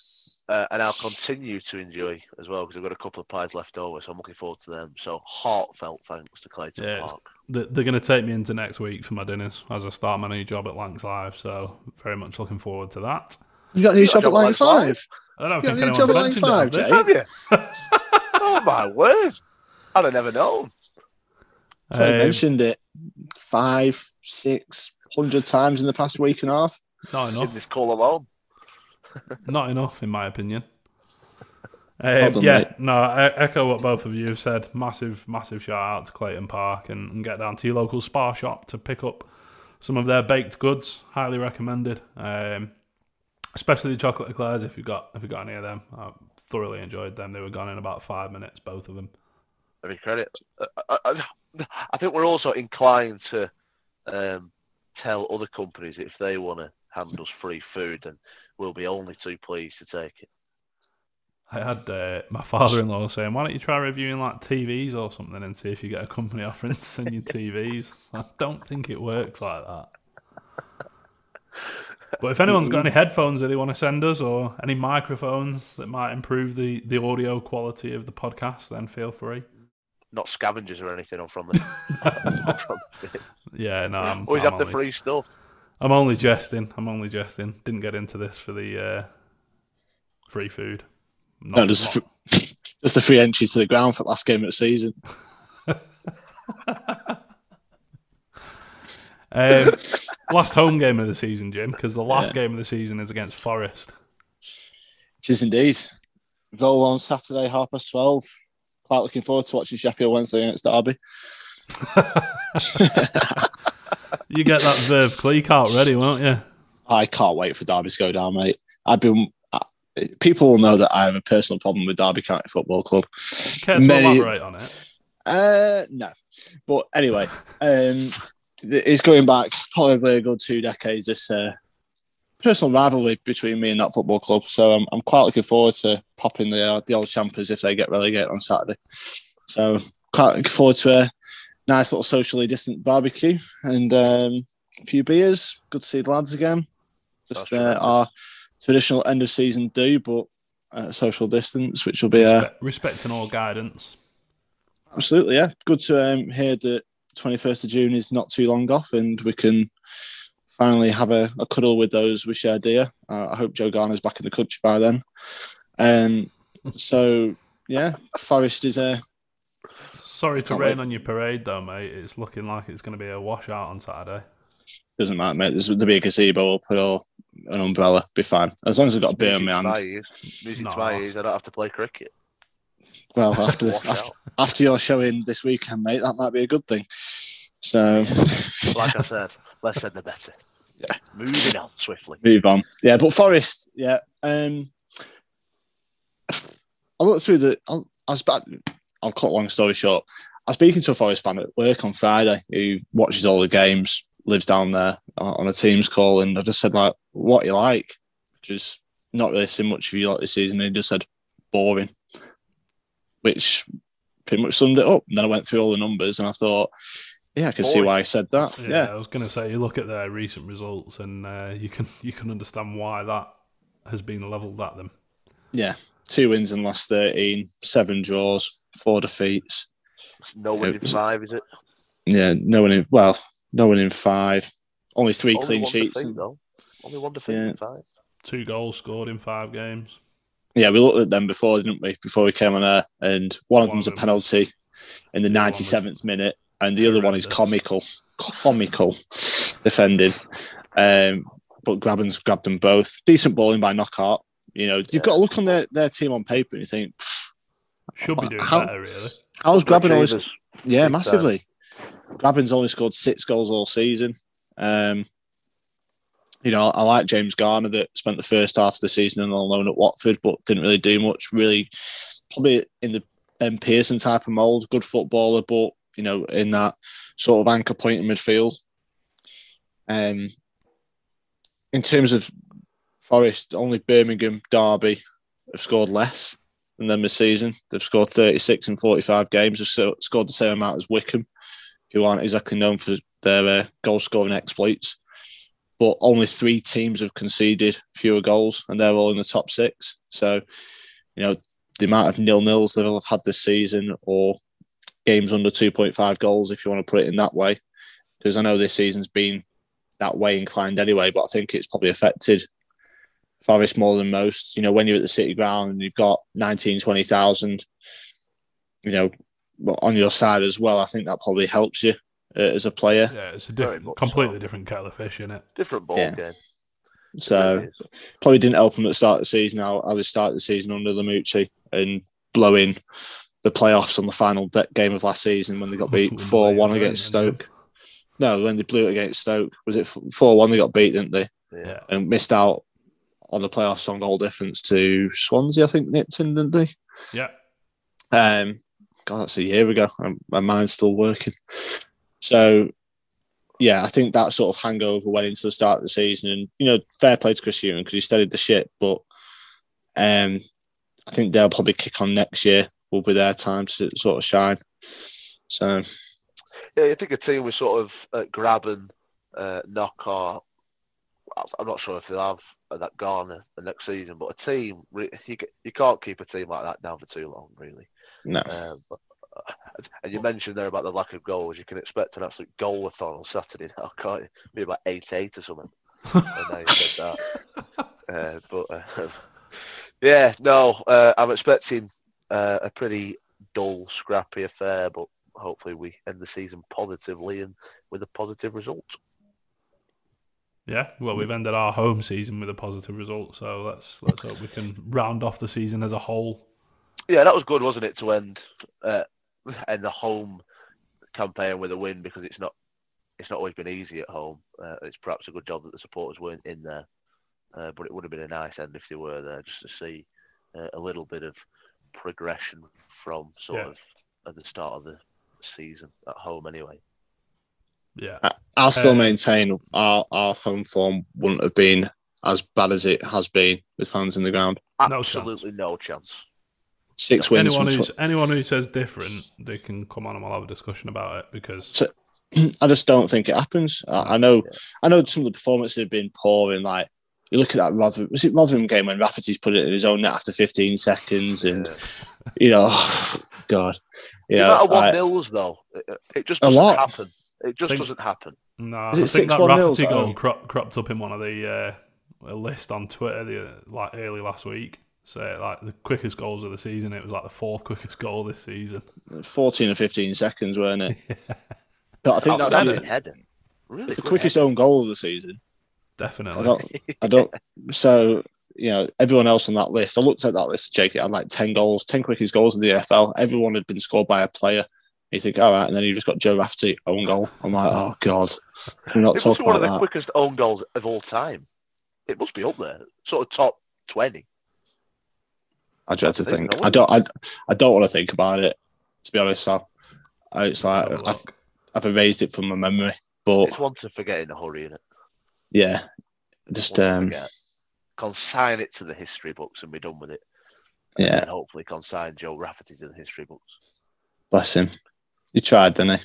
[SPEAKER 4] Uh, and I'll continue to enjoy as well because I've got a couple of pies left over, so I'm looking forward to them. So heartfelt thanks to Clayton
[SPEAKER 2] Yeah,
[SPEAKER 4] Park.
[SPEAKER 2] They- They're going to take me into next week for my dinners as I start my new job at Lancs Live. So very much looking forward to that.
[SPEAKER 3] You got a new
[SPEAKER 4] You got a job at
[SPEAKER 3] Lancs
[SPEAKER 4] Lancs
[SPEAKER 3] Live.
[SPEAKER 2] I don't
[SPEAKER 3] You got a new job at
[SPEAKER 2] mentioned
[SPEAKER 3] Lancs Live, Jay?
[SPEAKER 4] Have you? oh my word! I'd have never known.
[SPEAKER 3] I
[SPEAKER 2] Um,
[SPEAKER 3] mentioned it five, six hundred times in the past week and a half.
[SPEAKER 2] not
[SPEAKER 4] In
[SPEAKER 2] enough.
[SPEAKER 4] this call alone.
[SPEAKER 2] Not enough, in my opinion.
[SPEAKER 3] Well
[SPEAKER 2] Um,
[SPEAKER 3] done,
[SPEAKER 2] yeah,
[SPEAKER 3] mate.
[SPEAKER 2] no, I echo what both of you have said. Massive, massive shout out to Clayton Park and, and get down to your local spa shop to pick up some of their baked goods. Highly recommended, um, especially the chocolate eclairs. If you got if you got any of them, I thoroughly enjoyed them. They were gone in about five minutes, both of them.
[SPEAKER 4] Every credit. Uh, I, I, I think we're also inclined to um, tell other companies if they want to hand us free food, then we'll be only too pleased to take it.
[SPEAKER 2] I had uh, my father-in-law saying, "Why don't you try reviewing like TVs or something and see if you get a company offering to send you TVs?" I don't think it works like that. But if anyone's got any headphones that they want to send us or any microphones that might improve the, the audio quality of the podcast, then feel free
[SPEAKER 4] not scavengers or anything. on from the.
[SPEAKER 2] yeah, no. I'm,
[SPEAKER 4] Always
[SPEAKER 2] I'm
[SPEAKER 4] have
[SPEAKER 2] only, the
[SPEAKER 4] free stuff.
[SPEAKER 2] I'm only jesting. I'm only jesting. Didn't get into this for the uh, free food. Not
[SPEAKER 3] no,
[SPEAKER 2] there's,
[SPEAKER 3] just the free entries to the ground for the last game of the season.
[SPEAKER 2] um, last home game of the season, Jim, because the last
[SPEAKER 3] yeah.
[SPEAKER 2] game of the season is against Forest.
[SPEAKER 3] It is indeed. Roll on Saturday, half past 12 looking forward to watching Sheffield Wednesday against Derby.
[SPEAKER 2] you get that verb click out ready, won't you?
[SPEAKER 3] I can't wait for Derby to go down, mate. I've been. People will know that I have a personal problem with Derby County Football Club.
[SPEAKER 2] Care to elaborate on it?
[SPEAKER 3] Uh, no. But anyway, um, it's going back probably a good two decades this uh, personal rivalry between me and that football club. So I'm, I'm quite looking forward to popping the uh, the old champers if they get relegated on Saturday. So quite looking forward to a nice little socially distant barbecue and um, a few beers. Good to see the lads again. Just uh, our traditional end of season do, but at social distance, which will be uh,
[SPEAKER 2] Respect, respecting all guidance.
[SPEAKER 3] Absolutely, yeah. Good to um, hear that 21st of June is not too long off and we can finally have a, a cuddle with those we share dear. Uh, I hope Joe Garner's back in the country by then. Um, so, yeah, Forest is a.
[SPEAKER 2] Sorry to rain
[SPEAKER 3] wait.
[SPEAKER 2] on your parade, though, mate. It's looking like it's going to be a washout on Saturday.
[SPEAKER 3] Doesn't matter, mate. There's, there'll be a gazebo up or an umbrella, be fine. As long as I've got a beer in my
[SPEAKER 4] Music to my
[SPEAKER 3] hand.
[SPEAKER 4] ears. Music
[SPEAKER 2] No.
[SPEAKER 4] to my ears. I don't have to play cricket.
[SPEAKER 3] Well, after,
[SPEAKER 4] Wash
[SPEAKER 3] after, after your showing this weekend, mate, that might be a good thing. So,
[SPEAKER 4] Like I said, less said the better.
[SPEAKER 3] Yeah.
[SPEAKER 4] Moving on swiftly.
[SPEAKER 3] move on. Yeah, but Forest, yeah. Um, I looked through the. I, I was back. I'll cut a long story short. I was speaking to a Forest fan at work on Friday who watches all the games, lives down there on a Teams call, and I just said like, "What you like?" Which is not really seen much of you like this season. And he just said, "Boring," which pretty much summed it up. And then I went through all the numbers, and I thought, "Yeah, I can see why he said that."
[SPEAKER 2] Yeah,
[SPEAKER 3] yeah.
[SPEAKER 2] I was going to say, you look at their recent results, and uh, you can you can understand why that has been levelled at them.
[SPEAKER 3] Yeah, two wins in the last 13, seven draws, four defeats.
[SPEAKER 4] No one in five, is it?
[SPEAKER 3] Yeah, no one in, well, no one in five. Only three
[SPEAKER 4] Only
[SPEAKER 3] clean sheets.
[SPEAKER 4] defeat, though. Only one defeat
[SPEAKER 3] Yeah.
[SPEAKER 4] in five.
[SPEAKER 2] Two goals scored in five games.
[SPEAKER 3] Yeah, we looked at them before, didn't we? Before we came on air, and one of
[SPEAKER 2] One
[SPEAKER 3] them's a
[SPEAKER 2] of them
[SPEAKER 3] penalty in the
[SPEAKER 2] the other one was
[SPEAKER 3] 97th minute, and the other one is comical, comical defending. Um, but Grabban's grabbed them both. Decent bowling by Knockaert. You know, you've
[SPEAKER 4] Yeah.
[SPEAKER 3] got to look on their, their team on paper and you think,
[SPEAKER 2] Should be doing
[SPEAKER 3] How-
[SPEAKER 2] better, really.
[SPEAKER 3] how's Grabban always Yeah,
[SPEAKER 4] Big
[SPEAKER 3] massively. Grabban's only scored six goals all season. Um, you know, I like James Garner that spent the first half of the season on loan at Watford, but didn't really do much. Really, probably in the Ben Pearson type of mould, good footballer, but you know, in that sort of anchor point in midfield. Um, in terms of Forest, only Birmingham, Derby have scored less than them this season. They've scored 36 in 45 games. They've scored the same amount as Wycombe, who aren't exactly known for their uh, goal scoring exploits. But only three teams have conceded fewer goals, and they're all in the top six. So, you know, the amount of nil nils they'll have had this season, or games under 2.5 goals, if you want to put it in that way, because I know this season's been that way inclined anyway, but I think it's probably affected Forest more than most. You know, when you're at the City Ground and you've got 19, 20,000, you know, on your side as well, I think that probably helps you uh, as a player.
[SPEAKER 2] Yeah, it's a different, completely
[SPEAKER 4] so.
[SPEAKER 2] different kettle of fish, isn't it?
[SPEAKER 4] Different ball
[SPEAKER 3] Yeah.
[SPEAKER 4] game.
[SPEAKER 3] So probably didn't help them at the start of the season. How how they started the season under Lamouchi and blowing the playoffs on the final de- game of last season when they got beat four one against Stoke. No, when they blew it against Stoke, was it four one? They got beat, didn't they?
[SPEAKER 4] Yeah.
[SPEAKER 3] And missed out on the playoffs on goal difference to Swansea, I think, nipped in, didn't they?
[SPEAKER 2] Yeah.
[SPEAKER 3] Um, God, that's a year ago. Um, My mind's still working. So, yeah, I think that sort of hangover went into the start of the season, and you know, fair play to Chris Hughton because he steadied the ship. But um, I think they'll probably kick on next year. Will be their time to sort of shine. So,
[SPEAKER 4] Yeah, I think a team with sort of uh, grab and uh, knock or I'm not sure if they'll have uh, that Garner the next season, but a team you you can't keep a team like that down for too long, really.
[SPEAKER 3] no,
[SPEAKER 4] Um, but, uh, and you mentioned there about the lack of goals. You can expect an absolute goal-a-thon on Saturday now, can't you? Maybe about eight eight or something. And now you said that. Uh, but uh, yeah, no, uh, I'm expecting uh, a pretty dull, scrappy affair, but hopefully we end the season positively and with a positive result.
[SPEAKER 2] Yeah, well, we've ended our home season with a positive result, so let's let's hope we can round off the season as a whole.
[SPEAKER 4] Yeah, that was good, wasn't it, to end uh, end the home campaign with a win because it's not it's not always been easy at home. Uh, it's perhaps a good job that the supporters weren't in there. uh, but it would have been a nice end if they were there, just to see uh, a little bit of progression from sort
[SPEAKER 2] Yeah.
[SPEAKER 4] of at the start of the season at home, anyway.
[SPEAKER 2] Yeah.
[SPEAKER 3] I- I'll still
[SPEAKER 2] Uh,
[SPEAKER 3] maintain our, our home form wouldn't have been as bad as it has been with fans in the ground.
[SPEAKER 2] No
[SPEAKER 4] Absolutely no chance.
[SPEAKER 3] Six wins
[SPEAKER 2] Anyone
[SPEAKER 3] from
[SPEAKER 2] who's anyone who says different, they can come on and we'll have a discussion about it because
[SPEAKER 3] So- I just don't think it happens. I, I know, I know some of the performances have been poor. In like, you look at that Rotherham, was it Rotherham game when Rafferty's put it in his own net after 15 seconds, and
[SPEAKER 4] Yeah.
[SPEAKER 3] you know, God, you
[SPEAKER 4] the
[SPEAKER 3] know,
[SPEAKER 4] amount of one
[SPEAKER 3] like,
[SPEAKER 4] nils though, it, it just doesn't
[SPEAKER 3] lot.
[SPEAKER 4] happen. It just
[SPEAKER 2] Think-
[SPEAKER 4] doesn't happen.
[SPEAKER 2] no,
[SPEAKER 3] Is it
[SPEAKER 2] I think that
[SPEAKER 3] 6-1
[SPEAKER 2] Rafferty
[SPEAKER 3] nils
[SPEAKER 2] goal
[SPEAKER 3] home?
[SPEAKER 2] crop, cropped up in one of the uh, a list on Twitter the like early last week. So like the quickest goals of the season, it was like the fourth quickest goal this season.
[SPEAKER 3] 14 or 15 seconds, weren't it? But I think that's
[SPEAKER 4] Outstanding
[SPEAKER 3] the.
[SPEAKER 4] Really
[SPEAKER 3] it's the
[SPEAKER 4] good
[SPEAKER 3] quickest own goal of the season. I
[SPEAKER 2] Definitely.
[SPEAKER 3] don't, I don't. So you know, everyone else on that list. I looked at that list, Jake. It had like ten goals, ten quickest goals in the EFL. Everyone had been scored by a player. You think, all right, and then you just got Joe Rafferty own goal. I'm like, oh god, can we not
[SPEAKER 4] It
[SPEAKER 3] talk
[SPEAKER 4] must be one of the quickest own goals of all time. It must be up there, sort of top twenty.
[SPEAKER 3] I dread to
[SPEAKER 4] I think
[SPEAKER 3] think. I don't. I, I don't want to think about it. To be honest, so I, it's like
[SPEAKER 2] Have a
[SPEAKER 3] I've. I've erased it from my memory. But
[SPEAKER 4] It's one to forget in a hurry, isn't it?
[SPEAKER 3] Yeah, just um,
[SPEAKER 4] Consign it to the history books and be done with it.
[SPEAKER 3] yeah,
[SPEAKER 4] And hopefully consign Joe Rafferty to the history books.
[SPEAKER 3] bless him. He tried, didn't he?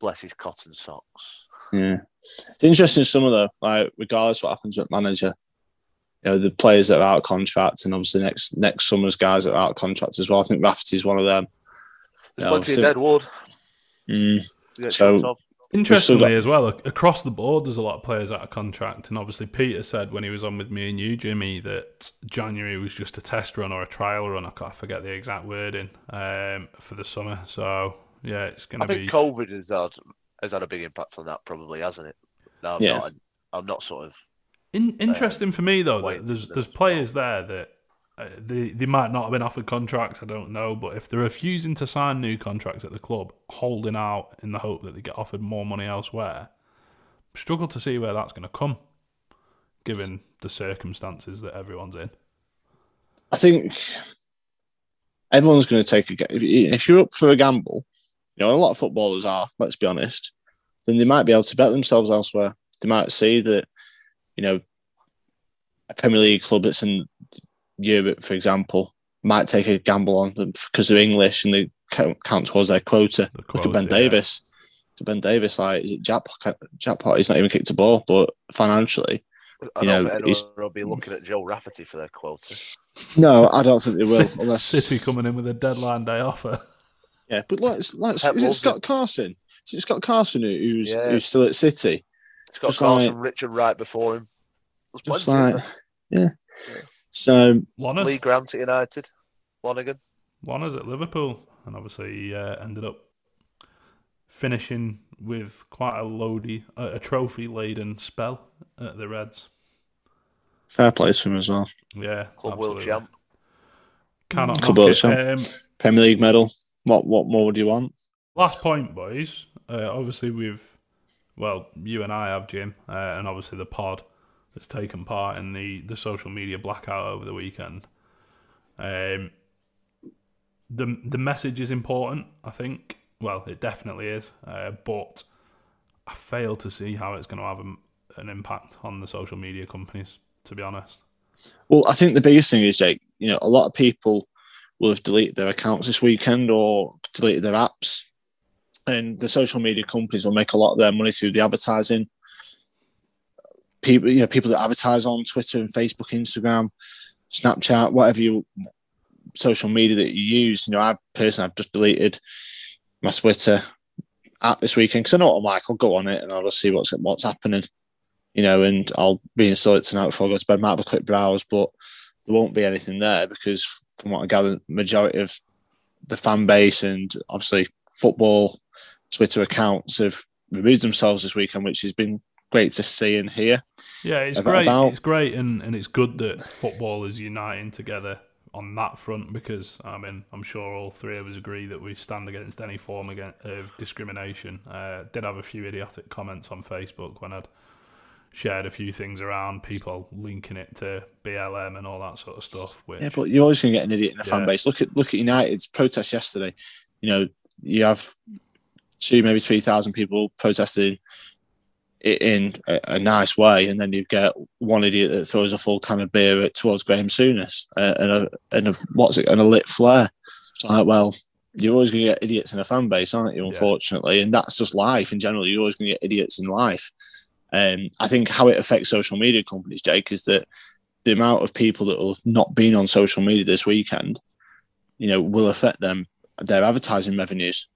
[SPEAKER 4] Bless his cotton socks.
[SPEAKER 3] Yeah. It's interesting some of the like regardless what happens with manager, you know, the players that are out of contract and obviously next next summer's guys that are out of contract as well. I think Rafferty's one of them.
[SPEAKER 4] There's
[SPEAKER 3] No,
[SPEAKER 4] plenty
[SPEAKER 3] so-
[SPEAKER 4] of deadwood.
[SPEAKER 3] Mm, So-.
[SPEAKER 2] Interestingly,
[SPEAKER 3] got-
[SPEAKER 2] as well, across the board, there's a lot of players out of contract, and obviously Peter said when he was on with me and you, Jimmy, that January was just a test run or a trial run. I can't forget the exact wording um, for the summer. So yeah, it's going to be. I think.
[SPEAKER 4] COVID has had, has had a big impact on that, probably, hasn't it? No, I'm
[SPEAKER 3] Yeah.
[SPEAKER 4] not. I'm not sort of.
[SPEAKER 2] In, interesting for me though, that there's
[SPEAKER 4] there's
[SPEAKER 2] there's players there that Uh, they they might not have been offered contracts. I don't know, but if they're refusing to sign new contracts at the club, holding out in the hope that they get offered more money elsewhere, struggle to see where that's going to come, given the circumstances that everyone's in.
[SPEAKER 3] I think everyone's going to take a if you're up for a gamble, you know, a lot of footballers are. Let's be honest. Then they might be able to bet themselves elsewhere. They might see that, you know, a Premier League club that's in Europe, for example, might take a gamble on them because they're English and they count, count towards their quota.
[SPEAKER 2] The
[SPEAKER 3] Look at Ben
[SPEAKER 2] yeah.
[SPEAKER 3] Davies. Look at Ben Davies, like, is it Jackpot? Jackpot, he's not even kicked a ball, but financially,
[SPEAKER 4] I
[SPEAKER 3] You
[SPEAKER 4] don't
[SPEAKER 3] know,
[SPEAKER 4] think
[SPEAKER 3] it's-
[SPEAKER 4] anyone will be looking at Joe Rafferty for their quota.
[SPEAKER 3] no, I don't think they will.
[SPEAKER 2] City-
[SPEAKER 3] Unless
[SPEAKER 2] City coming in with a deadline day offer.
[SPEAKER 3] Yeah, but let's let's
[SPEAKER 4] Pep
[SPEAKER 3] is it
[SPEAKER 4] loves
[SPEAKER 3] Scott Carson? Is it Scott Carson who- who's
[SPEAKER 4] Yeah.
[SPEAKER 3] who's still at City?
[SPEAKER 4] It's got
[SPEAKER 3] Just
[SPEAKER 4] Carlton,
[SPEAKER 3] like-
[SPEAKER 4] Richard Wright before him. There's
[SPEAKER 3] Just like
[SPEAKER 4] isn't
[SPEAKER 3] yeah. So
[SPEAKER 2] Lonners.
[SPEAKER 4] Lee Grant at United, Flanagan.
[SPEAKER 2] Lonners at Liverpool, and obviously he uh, ended up finishing with quite a loady, a, a trophy laden spell at the Reds.
[SPEAKER 3] fair play to him as well.
[SPEAKER 2] Yeah,
[SPEAKER 4] Club world champ.
[SPEAKER 2] Cannot
[SPEAKER 3] Club world champ.
[SPEAKER 2] Um,
[SPEAKER 3] Premier League medal. What what more would you want?
[SPEAKER 2] last point, boys. Uh, obviously, we've well, you and I have Jim, uh, and obviously the pod has taken part in the the social media blackout over the weekend. Um, the the message is important. I think. Well, it definitely is, uh, but I fail to see how it's going to have a, an impact on the social media companies. To be honest,
[SPEAKER 3] Well, I think the biggest thing is Jake. You know, a lot of people will have deleted their accounts this weekend or deleted their apps, and the social media companies will make a lot of their money through the advertising. People, you know, people that advertise on Twitter and Facebook, Instagram, Snapchat, whatever you social media that you use. You know, I personally, I've just deleted my Twitter app this weekend because I know what I'm like. I'll go on it and I'll just see what's what's happening. You know, and I'll reinstall it tonight before I go to bed. Might have a quick browse, but there won't be anything there because, from what I gather, majority of the fan base and obviously football Twitter accounts have removed themselves this weekend, which has been great to see and hear.
[SPEAKER 2] Yeah, it's
[SPEAKER 3] About-
[SPEAKER 2] great.
[SPEAKER 3] about-
[SPEAKER 2] It's great, and, and it's good that football is uniting together on that front because I mean I'm sure all three of us agree that we stand against any form of discrimination. Uh, did have a few idiotic comments on Facebook when I'd shared a few things around, people linking it to BLM and all that sort of stuff. Which,
[SPEAKER 3] Yeah, but you're always going to get an idiot in a fan base. Look at look at United's protest yesterday. You know, you have two, maybe three thousand people protesting in a, a nice way, and then you get one idiot that throws a full can of beer at, towards Graham Souness uh, and a and a what's it and a lit flare. It's like, well, you're always going to get idiots in a fan base, aren't you?
[SPEAKER 2] Yeah.
[SPEAKER 3] Unfortunately, and that's just life in general. You're always going to get idiots in life. Um, I think how it affects social media companies, Jake, is that the amount of people that will have not been on social media this weekend, you know, will affect them their advertising revenues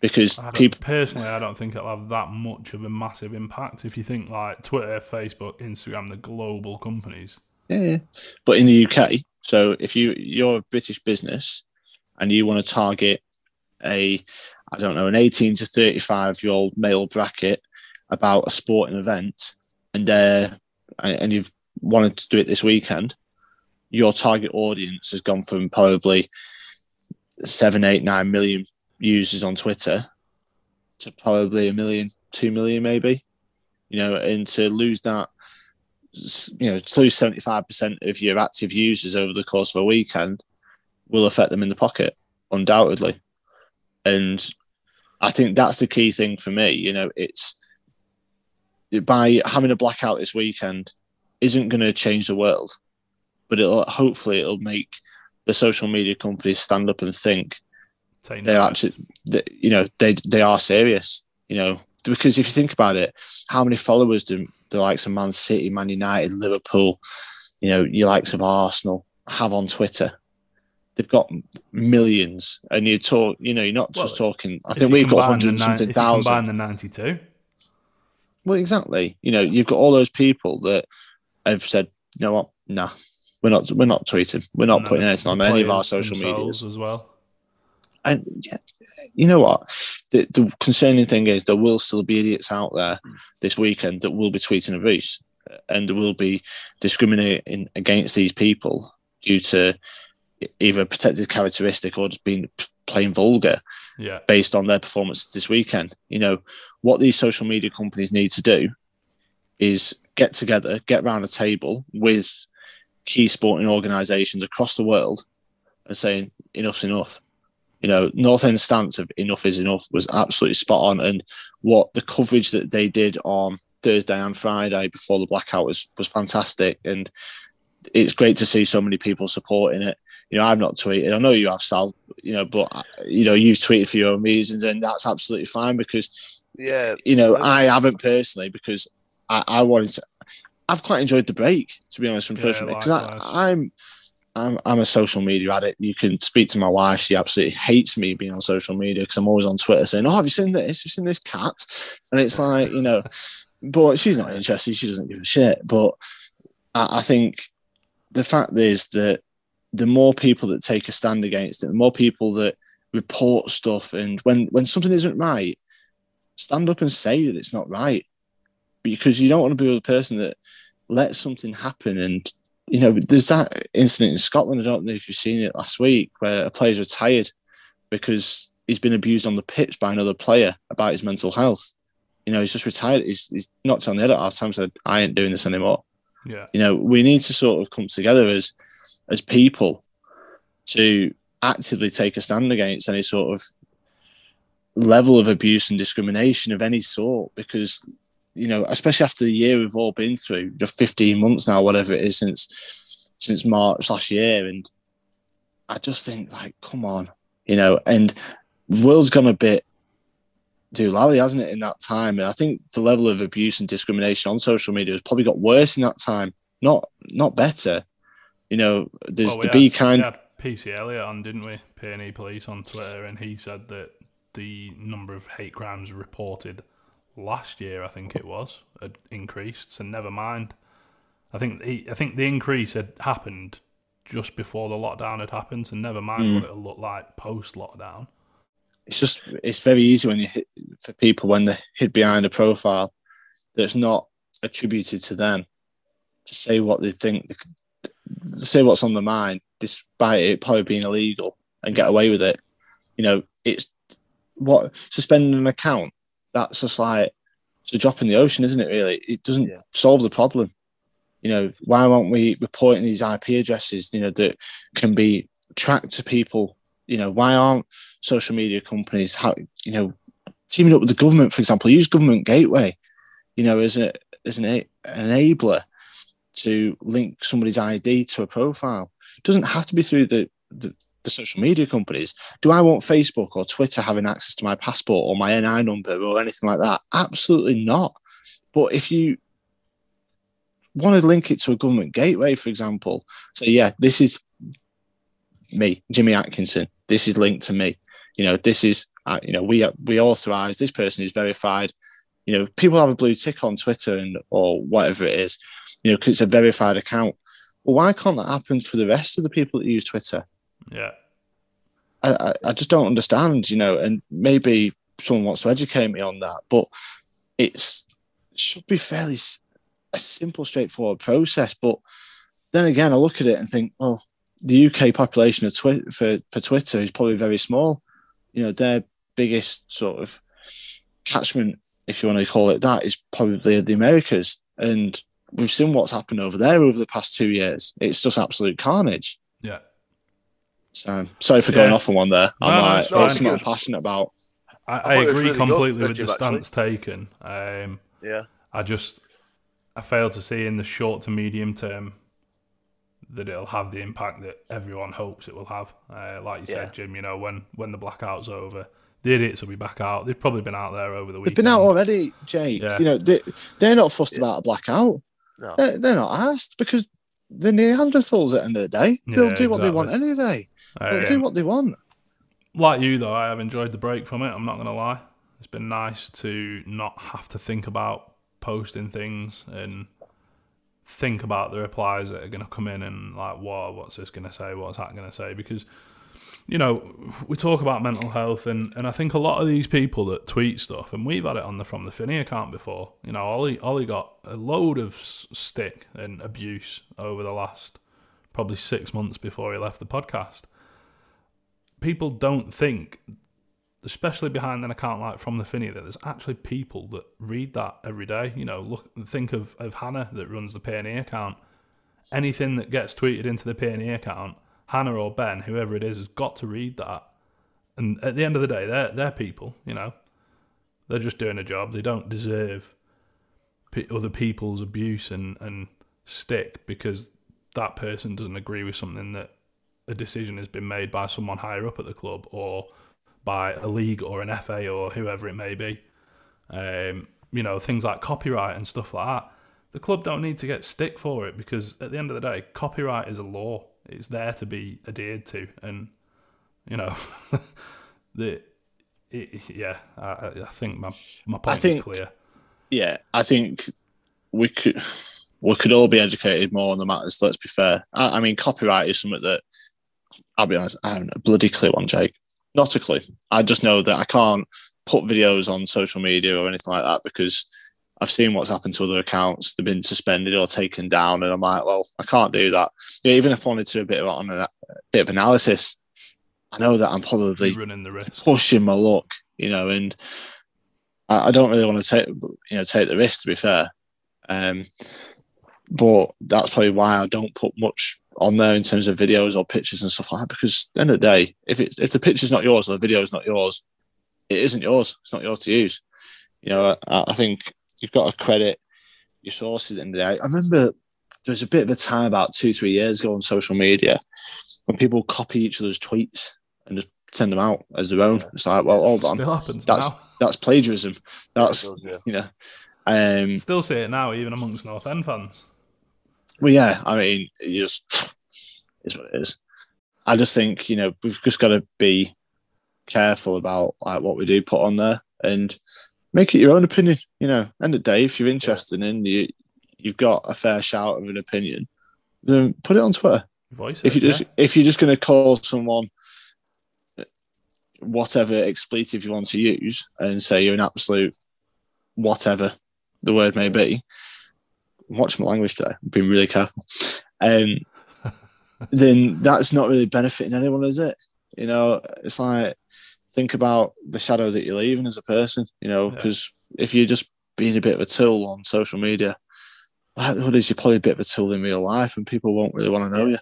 [SPEAKER 3] because
[SPEAKER 2] I
[SPEAKER 3] people.
[SPEAKER 2] personally, I don't think it'll have that much of a massive impact. If you think like Twitter, Facebook, Instagram, the global companies.
[SPEAKER 3] Yeah. But in the UK, so if you you're a British business and you want to target a, I don't know, an 18 to 35 year old male bracket about a sporting event, and and and you've wanted to do it this weekend, your target audience has gone from probably seven, eight, nine million users on Twitter to probably a million, two million, maybe. You know, and to lose that you know, to lose seventy five percent of your active users over the course of a weekend will affect them in the pocket, undoubtedly. And I think that's the key thing for me. You know, it's by having a blackout this weekend isn't going to change the world, but it'll hopefully it'll make the social media companies stand up and think
[SPEAKER 2] Take
[SPEAKER 3] they're actually, they, you know, they they are serious. You know, because if you think about it, how many followers do the likes of Man City, Man United, Liverpool, you know, your likes of Arsenal have on Twitter? They've got millions, and you talk, you know, you're not just talking. I think we've got hundred
[SPEAKER 2] nine-
[SPEAKER 3] something thousand.
[SPEAKER 2] Combine the ninety-two.
[SPEAKER 3] Well, exactly. You know, you've got all those people that have said, you know what, nah, we're not, we're not tweeting, we're not
[SPEAKER 2] and
[SPEAKER 3] putting anything on any of our social medias.
[SPEAKER 2] as well.
[SPEAKER 3] And yeah, you know what? The, the concerning thing is there will still be idiots out there hmm. this weekend that will be tweeting abuse, and will be discriminating against these people due to either a protected characteristic or just being plain vulgar
[SPEAKER 2] Yeah,
[SPEAKER 3] based on their performance this weekend. You know, what these social media companies need to do is get together, get round a table with key sporting organisations across the world and saying enough's enough. You know, North End stance of enough is enough was absolutely spot on. And what the coverage that they did on Thursday and Friday before the blackout was was fantastic. And it's great to see so many people supporting it. You know, I've not tweeted. I know you have, Sal. You know, but uh, you know, you've tweeted for your own reasons, and that's absolutely fine because
[SPEAKER 4] Yeah,
[SPEAKER 3] you know I haven't personally because I, I wanted to. I've quite enjoyed the break, to be honest, from
[SPEAKER 2] Yeah,
[SPEAKER 3] social media because. I'm. I'm, I'm a social media addict. You can speak to my wife. She absolutely hates me being on social media because I'm always on Twitter saying, "Oh, have you seen this? Have you seen this cat?" And it's like, you know, but she's not interested. She doesn't give a shit. But I, I think the fact is that the more people that take a stand against it, the more people that report stuff, and when when something isn't right, stand up and say that it's not right, because you don't want to be the person that lets something happen. And you know, there's that incident in Scotland. I don't know if you've seen it last week, where a player's retired because he's been abused on the pitch by another player about his mental health. You know, he's just retired. He's, he's knocked on the head at half time. Said, "I ain't doing this anymore."
[SPEAKER 2] yeah,
[SPEAKER 3] you know we need to sort of come together as as people to actively take a stand against any sort of level of abuse and discrimination of any sort because you know especially after the year we've all been through the 15 months now whatever it is since since march last year and i just think like come on you know and the world's gone a bit doolally, hasn't it, in that time? And I think the level of abuse and discrimination on social media has probably got worse in that time, not not better. You know, there's
[SPEAKER 2] Well, we
[SPEAKER 3] the
[SPEAKER 2] had-
[SPEAKER 3] be kind.
[SPEAKER 2] We had PC Elliot on, didn't we? PNE Police on Twitter, and he said that the number of hate crimes reported last year, I think it was, had increased. So never mind. I think he, I think the increase had happened just before the lockdown had happened. So never mind
[SPEAKER 3] Mm.
[SPEAKER 2] what it'll look like post lockdown.
[SPEAKER 3] It's just it's very easy when you hit for people when they hid behind a profile that's not attributed to them to say what they think, say what's on their mind, despite it probably being illegal, and get away with it. You know, it's what suspending an account. That's just like it's a drop in the ocean, isn't it? Really, it doesn't
[SPEAKER 4] Yeah.
[SPEAKER 3] solve the problem. You know, why aren't we reporting these IP addresses? You know, that can be tracked to people. You know, why aren't social media companies, how you know, teaming up with the government, for example, use government gateway. You know, as a as an enabler to link somebody's ID to a profile. It doesn't have to be through the, the the social media companies. Do I want Facebook or Twitter having access to my passport or my NI number or anything like that? Absolutely not. But if you want to link it to a government gateway, for example, say, yeah, this is me, Jimmy Atkinson. This is linked to me. You know, this is, uh, you know, we we authorize this person is verified. You know, people have a blue tick on Twitter and or whatever it is, you know, because it's a verified account. Well, why can't that happen for the rest of the people that use Twitter?
[SPEAKER 2] Yeah.
[SPEAKER 3] I, I, just don't understand, you know, and maybe someone wants to educate me on that, but it's should be fairly a simple, straightforward process. But then again, I look at it and think, well, the UK population of Twi- for for Twitter is probably very small. You know, their biggest sort of catchment, if you want to call it that, is probably the Americas, and we've seen what's happened over there over the past two years. It's just absolute carnage.
[SPEAKER 2] Yeah.
[SPEAKER 3] So sorry for going
[SPEAKER 2] Yeah.
[SPEAKER 3] off on one there. I'm
[SPEAKER 2] No,
[SPEAKER 3] like,
[SPEAKER 2] it's fine.
[SPEAKER 3] it's something I'm passionate about.
[SPEAKER 2] I,
[SPEAKER 4] thought
[SPEAKER 2] I agree
[SPEAKER 4] really
[SPEAKER 2] completely with
[SPEAKER 4] you,
[SPEAKER 2] the
[SPEAKER 4] actually.
[SPEAKER 2] stance taken. Um,
[SPEAKER 4] Yeah.
[SPEAKER 2] I just I fail to see in the short to medium term that it'll have the impact that everyone hopes it will have. Uh, like you
[SPEAKER 4] Yeah.
[SPEAKER 2] said, Jim, you know, when when the blackout's over, the idiots will be back out. They've probably been out there over the
[SPEAKER 3] week.
[SPEAKER 2] They've
[SPEAKER 3] been out already, Jake.
[SPEAKER 2] Yeah.
[SPEAKER 3] You know, they, they're not fussed
[SPEAKER 4] Yeah.
[SPEAKER 3] about a blackout.
[SPEAKER 4] No.
[SPEAKER 3] They're, they're not asked because they're Neanderthals at the end of the day. They'll
[SPEAKER 2] Yeah,
[SPEAKER 3] do what they want any day. They'll
[SPEAKER 2] Um,
[SPEAKER 3] do what they want.
[SPEAKER 2] like you though, I have enjoyed the break from it. I'm not gonna lie. It's been nice to not have to think about posting things and think about the replies that are gonna come in and like, what, what's this gonna say? What's that gonna say? Because you know, we talk about mental health, and, and I think a lot of these people that tweet stuff, and we've had it on the From the Finney account before. You know, Ollie Ollie got a load of stick and abuse over the last probably six months before he left the podcast. People don't think, especially behind an account like From the Finney, that there's actually people that read that every day. You know, look, think of, of Hannah that runs the PNE account. Anything that gets tweeted into the PNE account, Hannah or Ben, whoever it is, has got to read that. And at the end of the day, they're they're people. You know, they're just doing a job. They don't deserve other people's abuse and and stick because that person doesn't agree with something that a decision has been made by someone higher up at the club or by a league or an FA or whoever it may be. Um, you know, things like copyright and stuff like that. The club don't need to get stick for it because at the end of the day, copyright is a law. It's there to be adhered to, and you know, the it, yeah. I, I I think my my point
[SPEAKER 3] think-
[SPEAKER 2] is clear.
[SPEAKER 3] Yeah, I think we could we could all be educated more on the matters. Let's be fair. I, I mean, copyright is something that I'll be honest, I haven't a bloody clue on, Jake. Not a clue. I just know that I can't put videos on social media or anything like that because I've seen what's happened to other accounts. They've been suspended or taken down, and I'm like, well, I can't do that. You know, even if I wanted to do a bit of on a, a bit of analysis, I know that I'm probably
[SPEAKER 2] running the risk.
[SPEAKER 3] pushing my luck, you know, and I, I don't really want to take you know take the risk to be fair. Um, but that's probably why I don't put much on there in terms of videos or pictures and stuff like that. Because at the end of the day, if it if the picture's not yours or the video's not yours, it isn't yours. It's not yours to use. You know, I, I think you've got to credit your sources at the end of the day. I remember there was a bit of a time about two, three years ago on social media when people copy each other's tweets and just send them out as their own. It's like, well, hold on,
[SPEAKER 2] Still happens
[SPEAKER 3] That's-
[SPEAKER 2] now.
[SPEAKER 3] that's plagiarism. That's
[SPEAKER 4] does, yeah.
[SPEAKER 3] you know, um,
[SPEAKER 2] Still see it now, even amongst North End fans.
[SPEAKER 3] Well, yeah. I mean, it just is what it is. I just think you know we've just got to be careful about like what we do put on there and make it your own opinion. You know, end of the day, if you're interested in you, you've got a fair shout of an opinion, then put it on Twitter.
[SPEAKER 2] Voice
[SPEAKER 3] if you just
[SPEAKER 2] yeah.
[SPEAKER 3] if you're just going to call someone whatever expletive you want to use and say you're an absolute whatever the word may be watch my language today i'm being really careful um then that's not really benefiting anyone is it you know it's like think about the shadow that you're leaving as a person you know
[SPEAKER 2] Yeah.
[SPEAKER 3] because if you're just being a bit of a tool on social media. Like others, you're probably a bit of a tool in real life, and people won't really want to know you.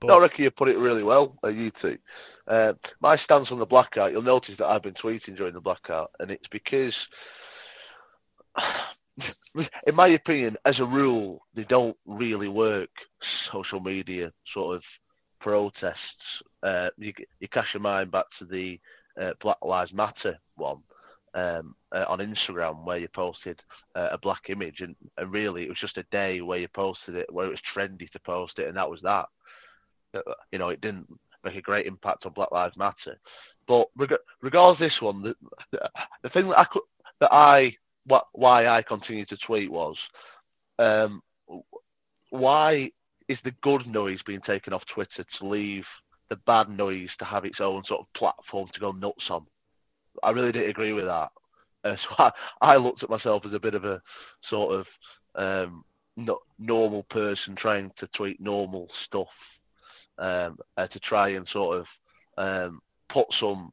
[SPEAKER 2] But,
[SPEAKER 4] No, I reckon you put it really well, uh, you two. Uh, my stance on the blackout, you'll notice that I've been tweeting during the blackout, and it's because, in my opinion, as a rule, they don't really work. Social media sort of protests. Uh, you, you cast your mind back to the uh, Black Lives Matter one um, uh, on Instagram where you posted uh, a black image, and, and really it was just a day where you posted it, where it was trendy to post it, and that was that you know, it didn't make a great impact on Black Lives Matter. But reg- regardless, this one, the, the, the thing that I could, that I what why I continued to tweet was, um, why is the good noise being taken off Twitter to leave the bad noise to have its own sort of platform to go nuts on? I really didn't agree with that. Uh, so I, I looked at myself as a bit of a sort of um, no, normal person trying to tweet normal stuff um, uh, to try and sort of um, put some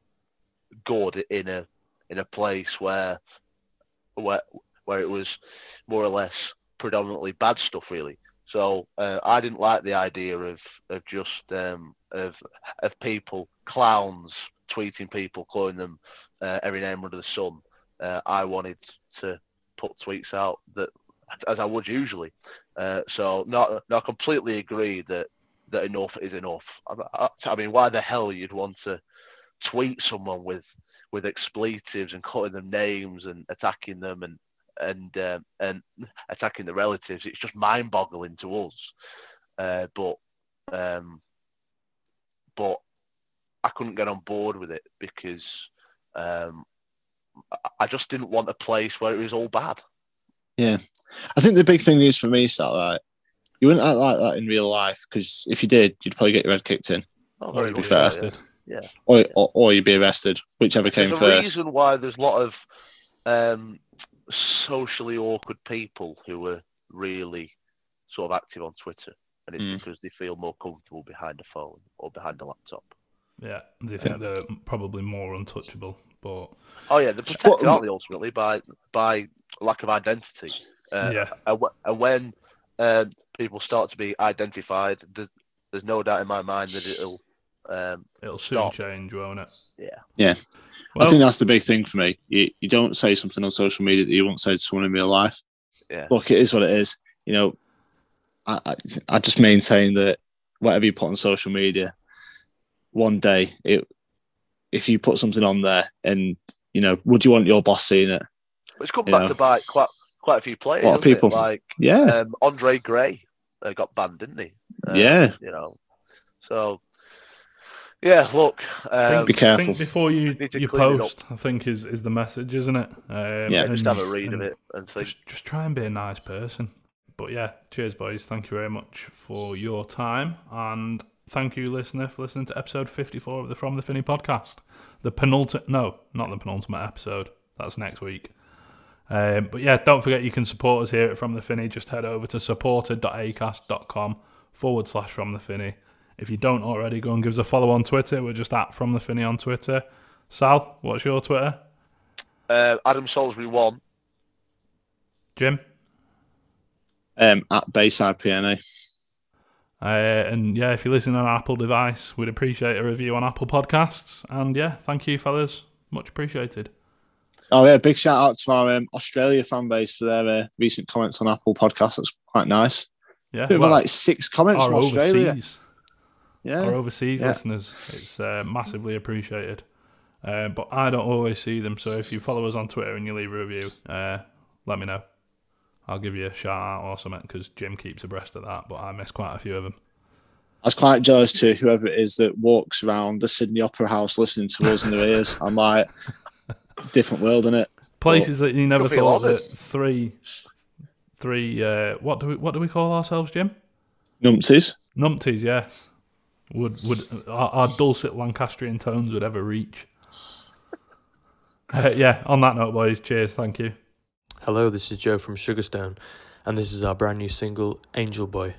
[SPEAKER 4] good in a in a place where where where it was more or less predominantly bad stuff really. So uh, I didn't like the idea of of just um, of of people clowns tweeting people calling them uh, every name under the sun. Uh, I wanted to put tweets out that as I would usually. Uh, so not not completely agree that that enough is enough. I, I mean, why the hell you'd want to tweet someone with with expletives and calling them names and attacking them and and um, and attacking the relatives? It's just mind-boggling to us. Uh, but um, but I couldn't get on board with it because um, I just didn't want a place where it was all bad.
[SPEAKER 3] Yeah, I think the big thing is for me is that like you wouldn't act like that in real life because if you did, you'd probably get your head kicked in,
[SPEAKER 4] Oh,
[SPEAKER 2] or
[SPEAKER 4] very
[SPEAKER 2] be
[SPEAKER 4] well,
[SPEAKER 3] fair.
[SPEAKER 2] arrested.
[SPEAKER 4] Yeah.
[SPEAKER 3] or or, or you'd be arrested, whichever came
[SPEAKER 4] There's a
[SPEAKER 3] first.
[SPEAKER 4] reason why there's a lot of um, socially awkward people who are really sort of active on Twitter, and it's
[SPEAKER 3] Mm.
[SPEAKER 4] because they feel more comfortable behind a phone or behind a laptop.
[SPEAKER 2] Yeah, they think they're probably more untouchable, but
[SPEAKER 4] Oh yeah, they're protected,
[SPEAKER 3] What-
[SPEAKER 4] aren't they? Ultimately, by by lack of identity. Uh,
[SPEAKER 2] yeah,
[SPEAKER 4] and, and when uh, people start to be identified, there's, there's no doubt in my mind that it'll. Um,
[SPEAKER 2] it'll soon
[SPEAKER 4] Stop.
[SPEAKER 2] change, won't it?
[SPEAKER 4] Yeah.
[SPEAKER 3] Yeah.
[SPEAKER 2] Well,
[SPEAKER 3] I think that's the big thing for me. You, you don't say something on social media that you won't say to someone in real life.
[SPEAKER 4] Yeah.
[SPEAKER 3] Look, it is what it is. You know, I, I, I just maintain that whatever you put on social media, one day it, if you put something on there, and you know, would you want your boss seeing it?
[SPEAKER 4] it's come
[SPEAKER 3] You
[SPEAKER 4] back
[SPEAKER 3] know.
[SPEAKER 4] to bite quite quite a few players.
[SPEAKER 3] A lot of
[SPEAKER 4] hasn't it?
[SPEAKER 3] people.
[SPEAKER 4] like
[SPEAKER 3] Yeah,
[SPEAKER 4] um, Andre Gray uh, got banned, didn't he? Uh,
[SPEAKER 3] yeah.
[SPEAKER 4] You know, so yeah. Look, um,
[SPEAKER 3] Be careful.
[SPEAKER 2] think before you, you post, I think is is the message, isn't it? Um,
[SPEAKER 3] Yeah.
[SPEAKER 4] just have a read of it and think.
[SPEAKER 2] Just, just try and be a nice person. But yeah, cheers, boys. Thank you very much for your time. And thank you, listener, for listening to episode 54 of the From the Finney podcast. The penultimate, no, not the penultimate episode. That's next week. Um, but yeah, don't forget you can support us here at From the Finney. Just head over to supporter.acast.com forward slash From the Finney. If you don't already, go and give us a follow on Twitter. We're just at From the Finney on Twitter. Sal, what's your Twitter?
[SPEAKER 4] Uh, Adam Salisbury one.
[SPEAKER 2] Jim?
[SPEAKER 3] Um, at Bayside PNA.
[SPEAKER 2] Uh, and yeah, if you're listening on an Apple device, we'd appreciate a review on Apple Podcasts. And yeah, thank you, fellas. Much appreciated.
[SPEAKER 3] Oh yeah, big shout out to our um, Australia fan base for their uh, recent comments on Apple Podcasts. That's quite nice.
[SPEAKER 2] Yeah,
[SPEAKER 3] We've
[SPEAKER 2] well,
[SPEAKER 3] got like six comments from Australia.
[SPEAKER 2] overseas,
[SPEAKER 3] Yeah,
[SPEAKER 2] our overseas
[SPEAKER 3] Yeah.
[SPEAKER 2] listeners, it's uh, massively appreciated. Uh, but I don't always see them, so if you follow us on Twitter and you leave a review, uh, let me know. I'll give you a shout out or something because Jim keeps abreast of that, but I miss quite a few of them.
[SPEAKER 3] I was quite jealous to whoever it is that walks around the Sydney Opera House listening to us in their ears. I'm like, different world, innit?
[SPEAKER 2] Places that you never
[SPEAKER 4] Could be a
[SPEAKER 2] thought that three, three. Uh, what do we what do we call ourselves, Jim?
[SPEAKER 3] Numpties.
[SPEAKER 2] Numpties, yes. Would would our, our dulcet Lancastrian tones would ever reach? Uh, yeah. On that note, boys, cheers. Thank you.
[SPEAKER 5] Hello, this is Joe from Sugarstone, and this is our brand new single, Angel Boy.